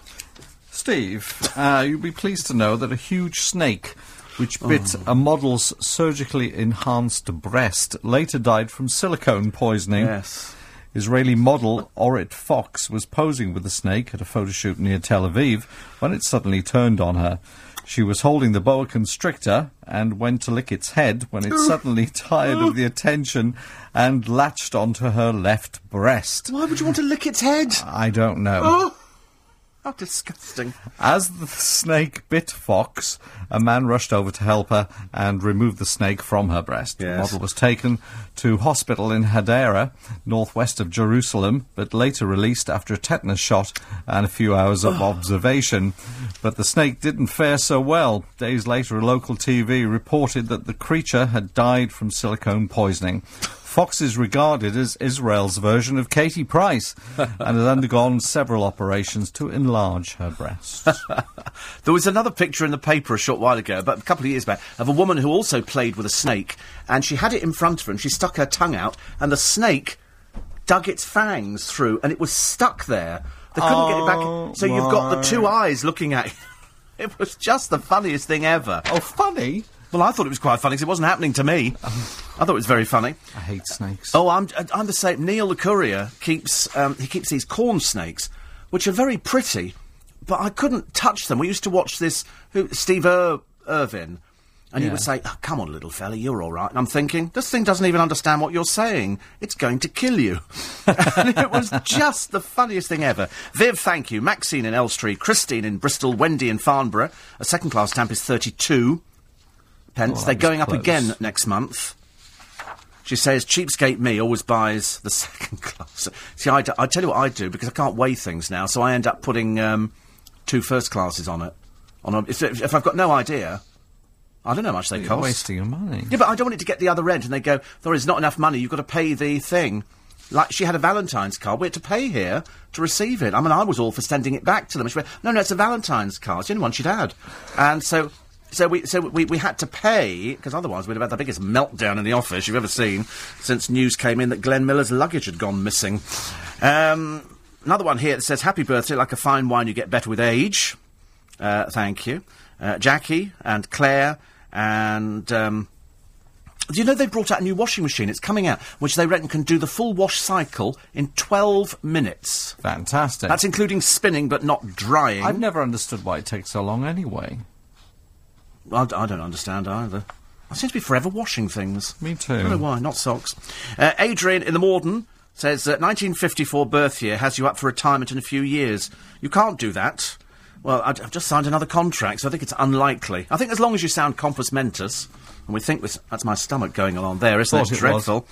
Steve, uh, you'll be pleased to know that a huge snake which Oh. bit a model's surgically enhanced breast later died from silicone poisoning. Yes. Israeli model Orit Fox was posing with the snake at a photo shoot near Tel Aviv when it suddenly turned on her. She was holding the boa constrictor and went to lick its head when it suddenly tired of the attention and latched onto her left breast. Why would you want to lick its head? I don't know. Oh. How disgusting. As the snake bit Fox, a man rushed over to help her and remove the snake from her breast. The model was taken to hospital in Hadera, northwest of Jerusalem, but later released after a tetanus shot and a few hours of observation. But the snake didn't fare so well. Days later, a local TV reported that the creature had died from silicone poisoning. Fox is regarded as Israel's version of Katie Price and has undergone several operations to enlarge her breasts. There was another picture in the paper a short while ago, about a couple of years back, of a woman who also played with a snake, and she had it in front of her, and she stuck her tongue out, and the snake dug its fangs through, and it was stuck there. They couldn't get it Oh, back. So you've got the two eyes looking at you. It was just the funniest thing ever. oh, funny! Well, I thought it was quite funny because it wasn't happening to me. I thought it was very funny. I hate snakes. Oh, I'm, I'm the same. Neil the courier keeps um, he keeps these corn snakes, which are very pretty, but I couldn't touch them. We used to watch this who Steve Ir- Irwin, and he would say, oh, "Come on, little fella, you're all right." And I'm thinking, this thing doesn't even understand what you're saying. It's going to kill you. and it was just the funniest thing ever. Viv, thank you. Maxine in Elstree, Christine in Bristol, Wendy in Farnborough. A second class stamp is thirty-two pence. Oh, They're going up close. again next month. She says, cheapskate me always buys the second class. See, I, d- I tell you what I do, because I can't weigh things now, so I end up putting um, two first classes on it. On a, if, if I've got no idea, I don't know how much they You're cost. wasting your money. Yeah, but I don't want it to get the other end, and they go, there is not enough money, you've got to pay the thing. Like, she had a Valentine's card, we had to pay here to receive it. I mean, I was all for sending it back to them. She went, no, no, it's a Valentine's card, it's the only one she'd had. And so... So we so we, we had to pay because otherwise we'd have had the biggest meltdown in the office you've ever seen since news came in that Glenn Miller's luggage had gone missing. Um, another one here that says "Happy birthday, like a fine wine, you get better with age." Uh, thank you, uh, Jackie and Claire and. Um, do you know they brought out a new washing machine? It's coming out, which they reckon can do the full wash cycle in 12 minutes. Fantastic. That's including spinning but not drying. I've never understood why it takes so long anyway. I, I don't understand either. I seem to be forever washing things. Me too. I don't know why, not socks. Uh, Adrian in the Morden says uh, 1954 birth year has you up for retirement in a few years. You can't do that. Well, I'd, I've just signed another contract, so I think it's unlikely. I think as long as you sound compos mentis, and we think this, that's my stomach going along there, isn't it? it was. Dreadful.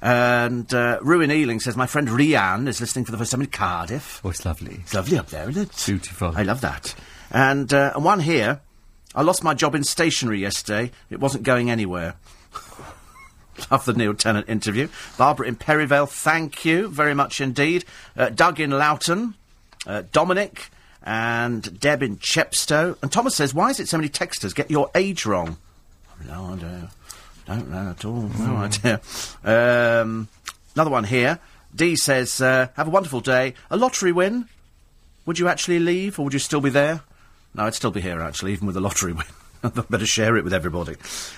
And uh, Ruin Ealing says, my friend Rianne is listening for the first time in Cardiff. Oh, it's lovely. It's lovely up there, isn't it? Beautiful. I love that. And, uh, and one here. I lost my job in stationery yesterday. It wasn't going anywhere. Love the Neil Tennant interview. Barbara in Perivale, thank you very much indeed. Uh, Doug in Loughton. Uh, Dominic and Deb in Chepstow. And Thomas says, why is it so many texters get your age wrong? No idea. Don't know at all. No idea. Um, another one here. D says, uh, have a wonderful day. A lottery win? would you actually leave, or would you still be there? No, I'd still be here, actually, even with the lottery win. I'd better share it with everybody.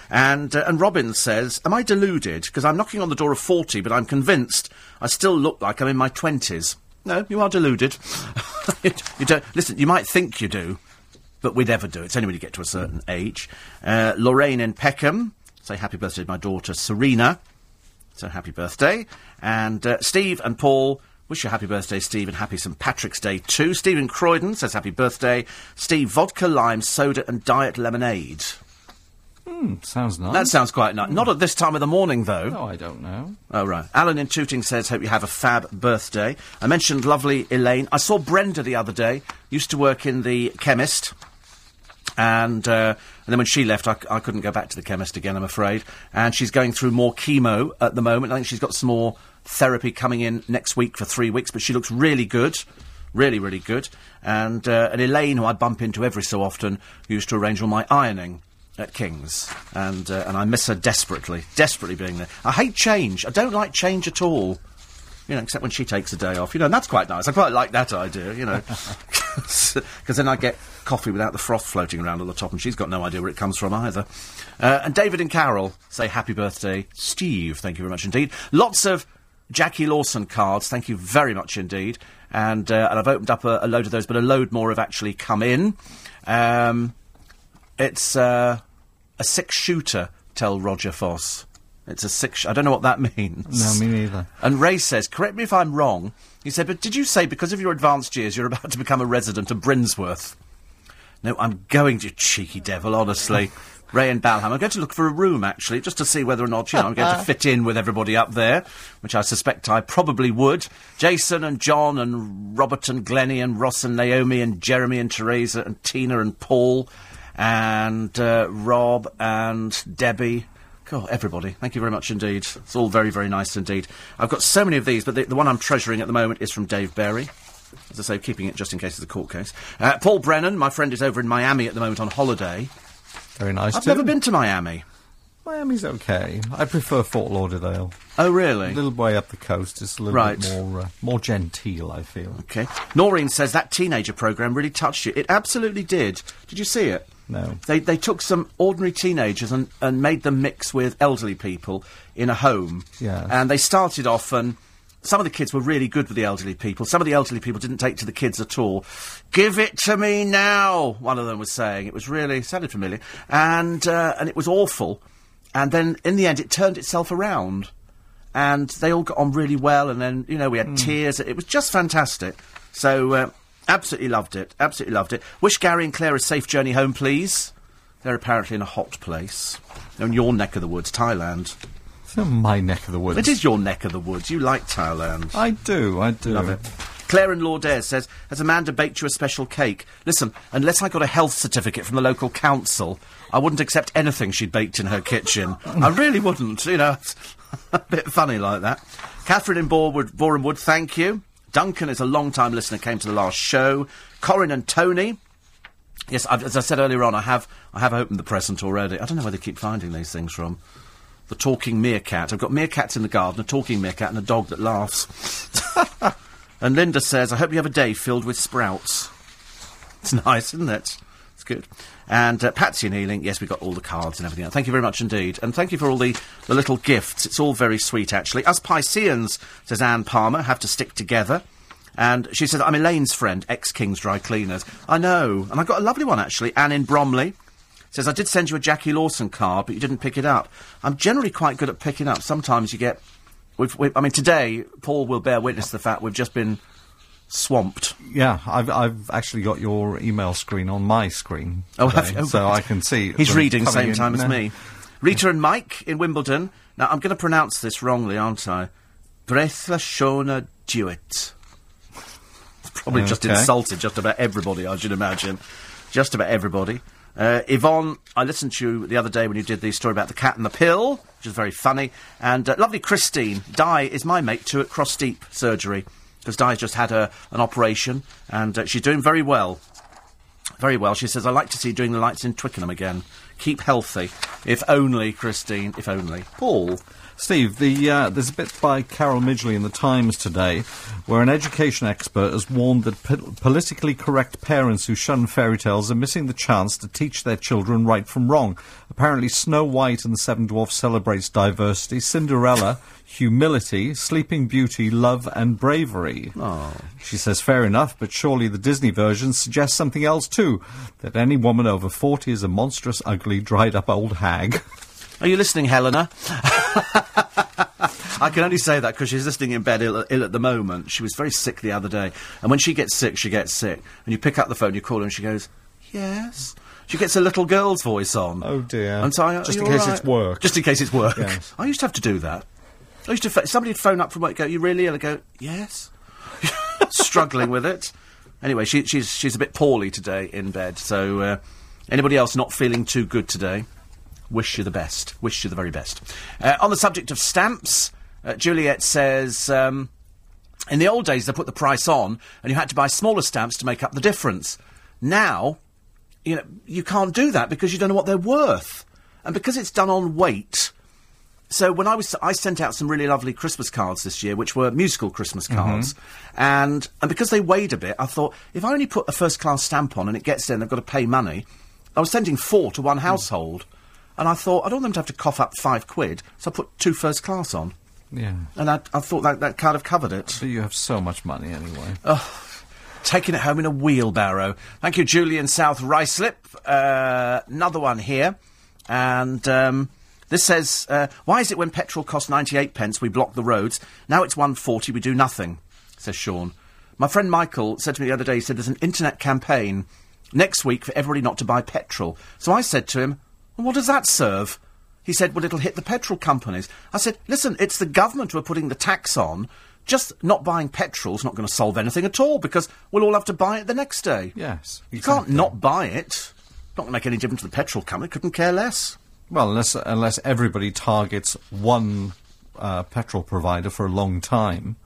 And, uh, and Robin says, Am I deluded? Because I'm knocking on the door of 40, but I'm convinced I still look like I'm in my 20s. No, you are deluded. you don't, listen, you might think you do, but we never do. It's only when you get to a certain age. Uh, Lorraine in Peckham, say happy birthday to my daughter Serena. So happy birthday. And uh, Steve and Paul, wish you a happy birthday, Steve, and happy St Patrick's Day too. Stephen Croydon says happy birthday. Steve, vodka, lime, soda, and diet lemonade. Hmm, sounds nice. That sounds quite nice. Not at this time of the morning, though. No, I don't know. Oh, right. Alan in Tooting says, Hope you have a fab birthday. I mentioned lovely Elaine. I saw Brenda the other day. Used to work in the chemist. And, uh, and then when she left, I couldn't go back to the chemist again, I'm afraid. And she's going through more chemo at the moment. I think she's got some more therapy coming in next week for three weeks, but she looks really good. Really, really good. And, uh, and Elaine, who I bump into every so often, used to arrange all my ironing at King's. And, uh, and I miss her desperately, desperately being there. I hate change. I don't like change at all. You know, except when she takes a day off. You know, and that's quite nice. I quite like that idea, you know. Because then I get coffee without the froth floating around on the top, and she's got no idea where it comes from either. Uh, and David and Carol say happy birthday, Steve. Thank you very much indeed. Lots of Jacquie Lawson cards. Thank you very much indeed. And, uh, and I've opened up a, a load of those, but a load more have actually come in. Um, it's uh, a six shooter, tell Roger Foss. It's a six. Sh- I don't know what that means. No, me neither. And Ray says, correct me if I'm wrong. He said, but did you say because of your advanced years you're about to become a resident of Brinsworth? No, I'm going to, cheeky devil, honestly. Ray and Balham. I'm going to look for a room, actually, just to see whether or not, you know, I'm going to fit in with everybody up there, which I suspect I probably would. Jason and John and Robert and Glennie and Ross and Naomi and Jeremy and Teresa and Tina and Paul and uh, Rob and Debbie. God, everybody. Thank you very much indeed. It's all very, very nice indeed. I've got so many of these, but the, the one I'm treasuring at the moment is from Dave Berry. As I say, keeping it just in case of a court case. Uh, Paul Brennan, my friend, is over in Miami at the moment on holiday. Very nice. I've too. never been to Miami. Miami's okay. I prefer Fort Lauderdale. Oh, really? A little way up the coast. It's a little Right. bit more uh, more genteel. I feel. Okay. Noreen says that teenager program really touched you. It absolutely did. Did you see it? No. They they took some ordinary teenagers and, and made them mix with elderly people in a home. Yes. And they started off and some of the kids were really good with the elderly people. Some of the elderly people didn't take to the kids at all. Give it to me now, one of them was saying. It was really sounded familiar. And uh, and it was awful. And then in the end it turned itself around. And they all got on really well and then, you know, we had tears. It was just fantastic. So uh, absolutely loved it. Absolutely loved it. Wish Gary and Claire a safe journey home, please. They're apparently in a hot place. They're in your neck of the woods, Thailand. It's not my neck of the woods. It is your neck of the woods. You like Thailand. I do. I do. Love it. Claire in Laudaire says, Has Amanda baked you a special cake? Listen, unless I got a health certificate from the local council, I wouldn't accept anything she'd baked in her kitchen. I really wouldn't, you know. It's a bit funny like that. Catherine in Borewood, Borehamwood, thank you. Duncan is a long time listener, came to the last show. Corin and Tony. Yes, I've, as I said earlier on, I have I have opened the present already. I don't know where they keep finding these things from. The talking meerkat. I've got meerkats in the garden, a talking meerkat, and a dog that laughs. and Linda says, "I hope you have a day filled with sprouts." It's nice, isn't it? It's good. And uh, Patsy and Healing, yes, we've got all the cards and everything. Thank you very much indeed, and thank you for all the, the little gifts. It's all very sweet, actually. Us Pisceans, says Anne Palmer, have to stick together. And she says, I'm Elaine's friend, ex King's Dry Cleaners. I know. And I've got a lovely one, actually. Anne in Bromley says, I did send you a Jacquie Lawson card, but you didn't pick it up. I'm generally quite good at picking up. Sometimes you get. We've, we I mean, today, Paul will bear witness to the fact we've just been swamped. Yeah, I've I've actually got your email screen on my screen. Oh, have you? Oh, so. I can see. He's reading same in time as now. me. Rita and Mike in Wimbledon. Now, I'm going to pronounce this wrongly, aren't I? Bretha Shona Dewitt. Probably just insulted just about everybody, I should imagine. Just about everybody. Uh, Yvonne, I listened to you the other day when you did the story about the cat and the pill, which is very funny. And uh, lovely Christine. Di is my mate too at Cross Deep Surgery, because Di's just had a, an operation, and uh, she's doing very well. Very well. She says, I like to see doing the lights in Twickenham again. Keep healthy. If only, Christine. If only. Paul. Steve, the, uh, there's a bit by Carol Midgley in the Times today where an education expert has warned that po- politically correct parents who shun fairy tales are missing the chance to teach their children right from wrong. Apparently, Snow White and the Seven Dwarfs celebrates diversity, Cinderella, humility, Sleeping Beauty, love, and bravery. Oh. She says, fair enough, but surely the Disney version suggests something else too that any woman over 40 is a monstrous, ugly, dried up old hag. Are you listening, Helena? I can only say that because she's listening in bed ill, ill at the moment. She was very sick the other day. And when she gets sick, she gets sick. And you pick up the phone, you call her, and she goes, Yes. She gets a little girl's voice on. Oh, dear. And so I, Just in case all it's work. Just in case it's work. Yes. I used to have to do that. I used to. Ph- somebody would phone up from work, go, "You really ill?" I go, "Yes." Struggling with it. Anyway, she, she's she's a bit poorly today in bed. So uh, anybody else not feeling too good today? Wish you the best. Wish you the very best. Uh, on the subject of stamps, uh, Juliet says. Um, in the old days, they put the price on, and you had to buy smaller stamps to make up the difference. Now, you know, you can't do that because you don't know what they're worth, and because it's done on weight. So when I was, I sent out some really lovely Christmas cards this year, which were musical Christmas cards, and and because they weighed a bit, I thought if I only put a first class stamp on and it gets there and they've got to pay money, I was sending four to one household, and I thought I don't want them to have to cough up five quid, so I put two first class on, Yeah. and I, I thought that that kind of covered it. But you have so much money anyway. taking it home in a wheelbarrow. Thank you, Julian South Ruislip. Uh, another one here, and um, this says, uh, "Why is it when petrol costs ninety-eight pence we block the roads? Now it's one forty, we do nothing." Says Sean. My friend Michael said to me the other day. He said, "There's an internet campaign next week for everybody not to buy petrol." So I said to him, well, "What does that serve?" He said, well, it'll hit the petrol companies. I said, listen, it's the government who are putting the tax on. Just not buying petrol's not going to solve anything at all because we'll all have to buy it the next day. Yes. You can't not buy it. Not going to make any difference to the petrol company. Couldn't care less. Well, unless unless everybody targets one uh, petrol provider for a long time,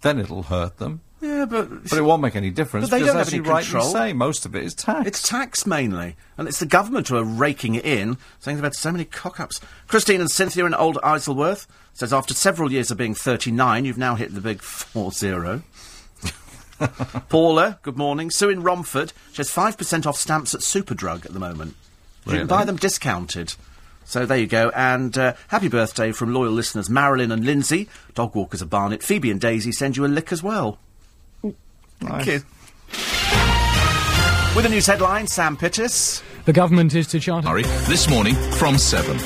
then it'll hurt them. Yeah, but But it won't make any difference But they don't have any control. say, most of it is tax. it's tax mainly, and it's the government who are raking it in, saying they've had so many cock-ups. Christine and Cynthia in Old Isleworth says after several years of being 39, you've now hit the big 4-0. Paula, good morning. Sue in Romford, she has 5% off stamps at Superdrug at the moment. You can buy them discounted. So there you go. And uh, happy birthday from loyal listeners Marilyn and Lindsay. Dog walkers of Barnet. Phoebe and Daisy send you a lick as well. Thank you. With the news headline, Sam Pittis. The government is to charter. Sorry, this morning from 7.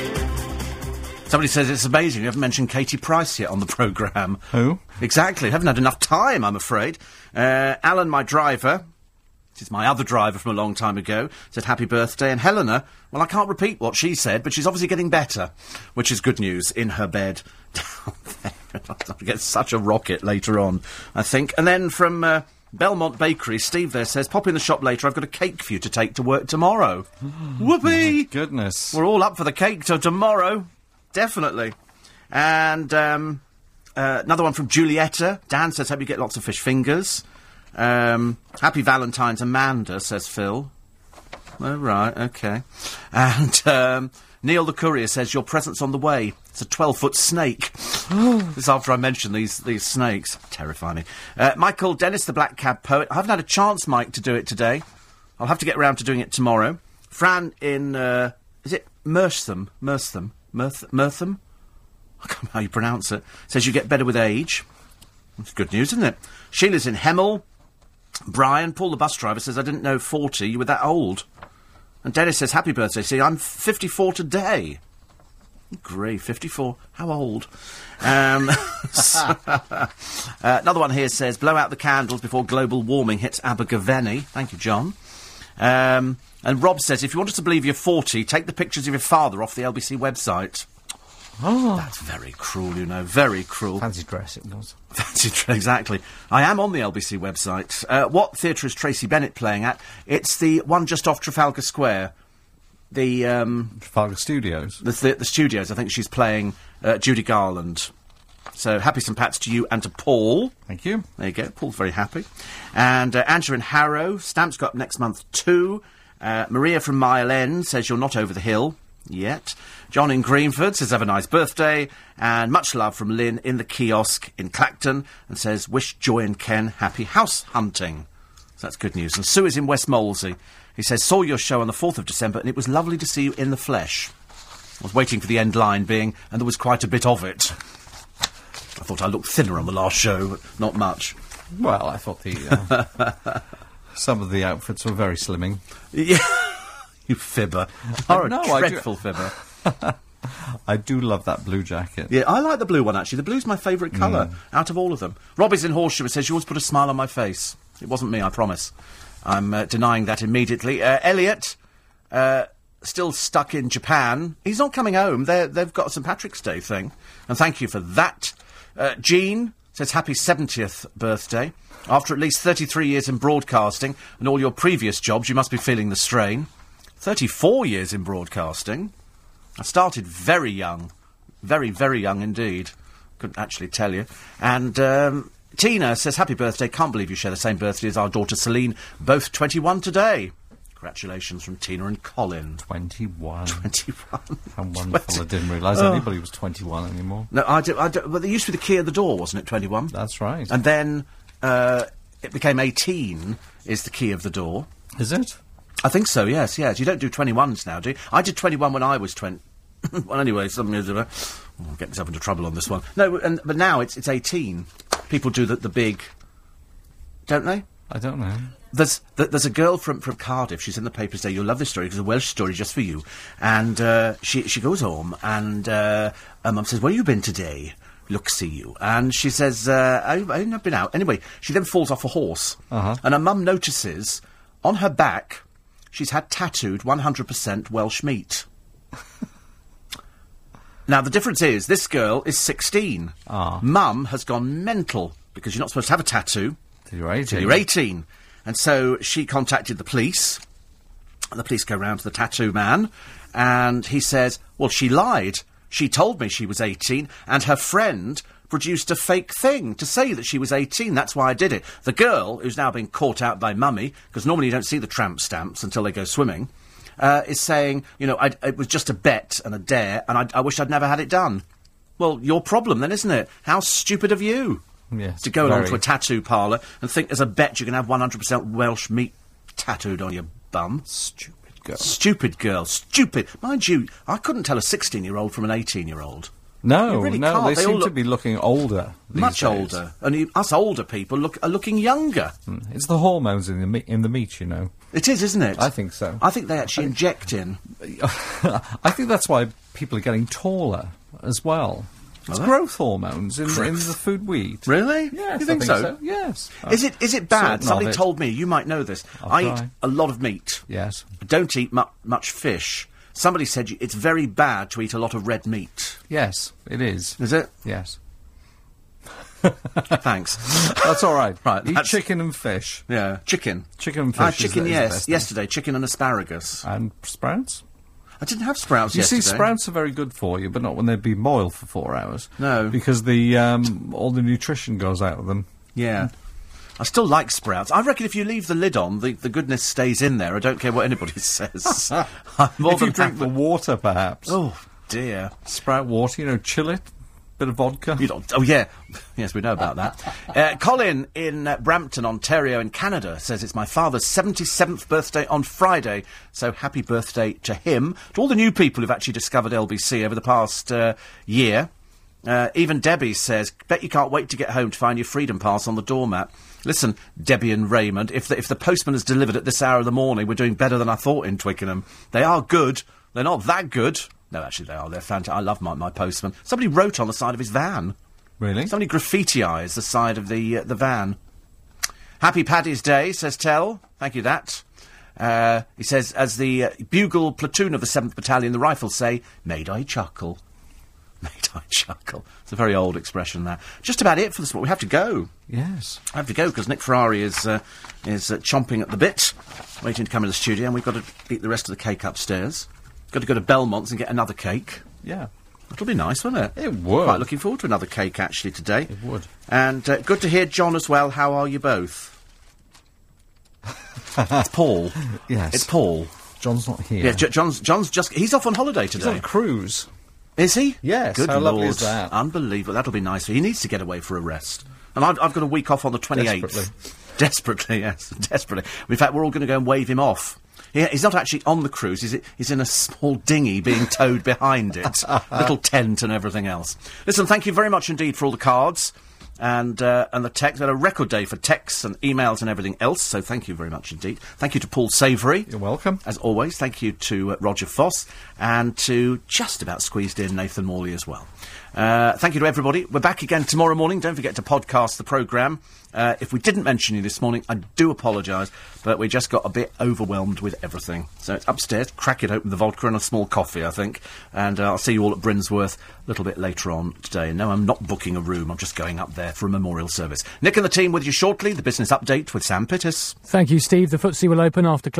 Somebody says it's amazing you haven't mentioned Katie Price yet on the programme. Who? Exactly. Haven't had enough time, I'm afraid. Uh, Alan, my driver, this is my other driver from a long time ago, said happy birthday. And Helena, well, I can't repeat what she said, but she's obviously getting better, which is good news in her bed down there. I'll get such a rocket later on, I think. And then from uh, Belmont Bakery, Steve there says, pop in the shop later. I've got a cake for you to take to work tomorrow. Whoopee! Goodness. We're all up for the cake till tomorrow. Definitely. And um, uh, another one from Julietta. Dan says, hope you get lots of fish fingers. Um, happy Valentine's, Amanda, says Phil. Oh, right, okay. And um, Neil the Courier says, your present's on the way. It's a 12-foot snake. this after I mentioned these, these snakes. Terrifying me. Uh, Michael Dennis, the Black Cab Poet. I haven't had a chance, Mike, to do it today. I'll have to get around to doing it tomorrow. Fran in, uh, is it Mersham? Mertham? Mirth- Mirtham? I can't remember how you pronounce it. Says you get better with age. That's good news, isn't it? Sheila's in Hemel. Brian, Paul the bus driver, says, I didn't know 40, you were that old. And Dennis says, happy birthday. See, I'm 54 today. Great, 54. How old? Um, so- uh, another one here says, blow out the candles before global warming hits Abergavenny. Thank you, John. Um, and Rob says, if you want us to believe you're 40, take the pictures of your father off the LBC website. Oh. That's very cruel, you know, very cruel. Fancy dress it was. Fancy dress, exactly. I am on the LBC website. Uh, what theatre is Tracie Bennett playing at? It's the one just off Trafalgar Square. The, um, Trafalgar Studios. the, the, the studios. I think she's playing uh, Judy Garland. So happy St Pat's to you and to Paul. Thank you. There you go. Paul's very happy. And uh, Angela and Harrow. Stamps got up next month too. Uh, Maria from Mile End says you're not over the hill yet. John in Greenford says have a nice birthday. And much love from Lynn in the kiosk in Clacton and says wish Joy and Ken happy house hunting. So that's good news. And Sue is in West Molesey. He says, saw your show on the 4th of December and it was lovely to see you in the flesh. I was waiting for the end line being, and there was quite a bit of it. I thought I looked thinner on the last show, but not much. Well, I thought the uh, some of the outfits were very slimming. Yeah. you fibber. You're no, a I do- dreadful fibber. I do love that blue jacket. Yeah, I like the blue one actually. The blue's my favourite colour out of all of them. Robbie's in Horseshoe and says, You always put a smile on my face. It wasn't me, I promise. I'm uh, denying that immediately. Uh, Elliot, uh, still stuck in Japan. He's not coming home. They're, they've got a St Patrick's Day thing. And thank you for that. Uh, Jean says, Happy 70th birthday. After at least 33 years in broadcasting and all your previous jobs, you must be feeling the strain. 34 years in broadcasting. I started very young. Very, very young indeed. Couldn't actually tell you. And um, Tina says, Happy birthday. Can't believe you share the same birthday as our daughter Celine. Both 21 today. Congratulations from Tina and Colin. 21. 21. How wonderful. I didn't realise Oh. anybody was 21 anymore. No, I do, I do, but there used to be the key at the door, wasn't it, 21? That's right. And then uh, it became 18 is the key of the door. Is it? I think so, yes, yes. You don't do 21s now, do you? I did 21 when I was 20. well, anyway, some years ago. I'll get myself into trouble on this one. No, and, but now it's, it's 18. People do the, the big. Don't they? I don't know. There's th- there's a girl from, from Cardiff. She's in the paper today. You'll love this story. It's a Welsh story just for you. And uh, she she goes home and uh, her mum says, "Where you been today?" Look, see you. And she says, uh, I, "I've not been out." Anyway, she then falls off a horse, Uh-huh. and her mum notices on her back she's had tattooed 100% Welsh meat. now the difference is this girl is 16. Ah. Mum has gone mental because you're not supposed to have a tattoo Till you're 18. till you're 18. And so she contacted the police. The police go round to the tattoo man, and he says, Well, she lied. She told me she was 18, and her friend produced a fake thing to say that she was 18. That's why I did it. The girl, who's now been caught out by mummy, because normally you don't see the tramp stamps until they go swimming, uh, is saying, You know, I, it was just a bet and a dare, and I, I wish I'd never had it done. Well, your problem then, isn't it? How stupid of you Yes. to go along to a tattoo parlour and think there's a bet you can have 100% Welsh meat tattooed on your bum. Stupid girl. Stupid girl, stupid. Mind you, I couldn't tell a 16 year old from an 18 year old. No, really no, can't. they, They seem to be looking older. Much days. older. And you, us older people look, are looking younger. It's the hormones in the me- in the meat, you know. It is, isn't it? I think so. I think they actually inject in. I think that's why people are getting taller as well. It's growth hormones in, in the food we eat. Really? Yes, You I think so? Yes. Is it is it bad? Somebody it. told me. You might know this. I'll I try. eat a lot of meat. Yes. I don't eat mu- much fish. Somebody said it's very bad to eat a lot of red meat. Yes, it is. Is it? Yes. Thanks. That's all right. Right, Eat that's- chicken and fish. Yeah, chicken. Chicken and fish. Ah, chicken, the- is the yes. Yesterday, chicken and asparagus. And sprouts? I didn't have sprouts You yesterday. see, sprouts are very good for you, but not when they've been boiled for four hours. No. Because the um, all the nutrition goes out of them. Yeah. I still like sprouts. I reckon if you leave the lid on, the, the goodness stays in there. I don't care what anybody says. I'm more if you than drink happy- the water, perhaps. Oh, dear. Sprout water, you know, chill it, bit of vodka. You don't, oh, yeah. Yes, we know about that. Uh, Colin in uh, Brampton, Ontario, in Canada, says it's my father's 77th birthday on Friday, so happy birthday to him. To all the new people who've actually discovered LBC over the past uh, year. Uh, even Debbie says, bet you can't wait to get home to find your freedom pass on the doormat. Listen, Debbie and Raymond, if the, if the postman has delivered at this hour of the morning, we're doing better than I thought in Twickenham. They are good. They're not that good. No, actually, they are. They're fantastic. I love my, my postman. Somebody wrote on the side of his van. Really? Somebody graffitiised the side of the uh, the van. Happy Paddy's Day, says Tell. Thank you, that. Uh, he says, as the uh, bugle platoon of the 7th Battalion, the Rifles say, made I chuckle. Made I chuckle. It's a very old expression, that. Just about it for this morning. We have to go. Yes. I have to go because Nick Ferrari is uh, is uh, chomping at the bit, waiting to come in the studio, and we've got to eat the rest of the cake upstairs. Got to go to Belmont's and get another cake. Yeah. It'll be nice, won't it? It would. Quite looking forward to another cake actually today. It would. And uh, good to hear John as well. How are you both? it's Paul. Yes. It's Paul. John's not here. Yeah, J- John's, John's just, he's off on holiday He's today. on a cruise. Is he? Yes, Good how Lord. lovely is that? Unbelievable. That'll be nice. He needs to get away for a rest. And I've, I've got a week off on the 28th. Desperately. Desperately, yes. Desperately. In fact, we're all going to go and wave him off. He, he's not actually on the cruise. He's, he's in a small dinghy being towed behind it. Little tent and everything else. Listen, thank you very much indeed for all the cards. And uh, and the text. We had a record day for texts and emails and everything else. So thank you very much indeed. Thank you to Paul Savoury. You're welcome. As always, thank you to uh, Roger Foss and to just about squeezed in Nathan Morley as well. Uh, thank you to everybody. We're back again tomorrow morning. Don't forget to podcast the programme. Uh, if we didn't mention you this morning, I do apologise, but we just got a bit overwhelmed with everything. So it's upstairs. Crack it open, the vodka and a small coffee, I think. And uh, I'll see you all at Brinsworth a little bit later on today. No, I'm not booking a room. I'm just going up there for a memorial service. Nick and the team with you shortly. The business update with Sam Pittis. Thank you, Steve. The footsie will open after.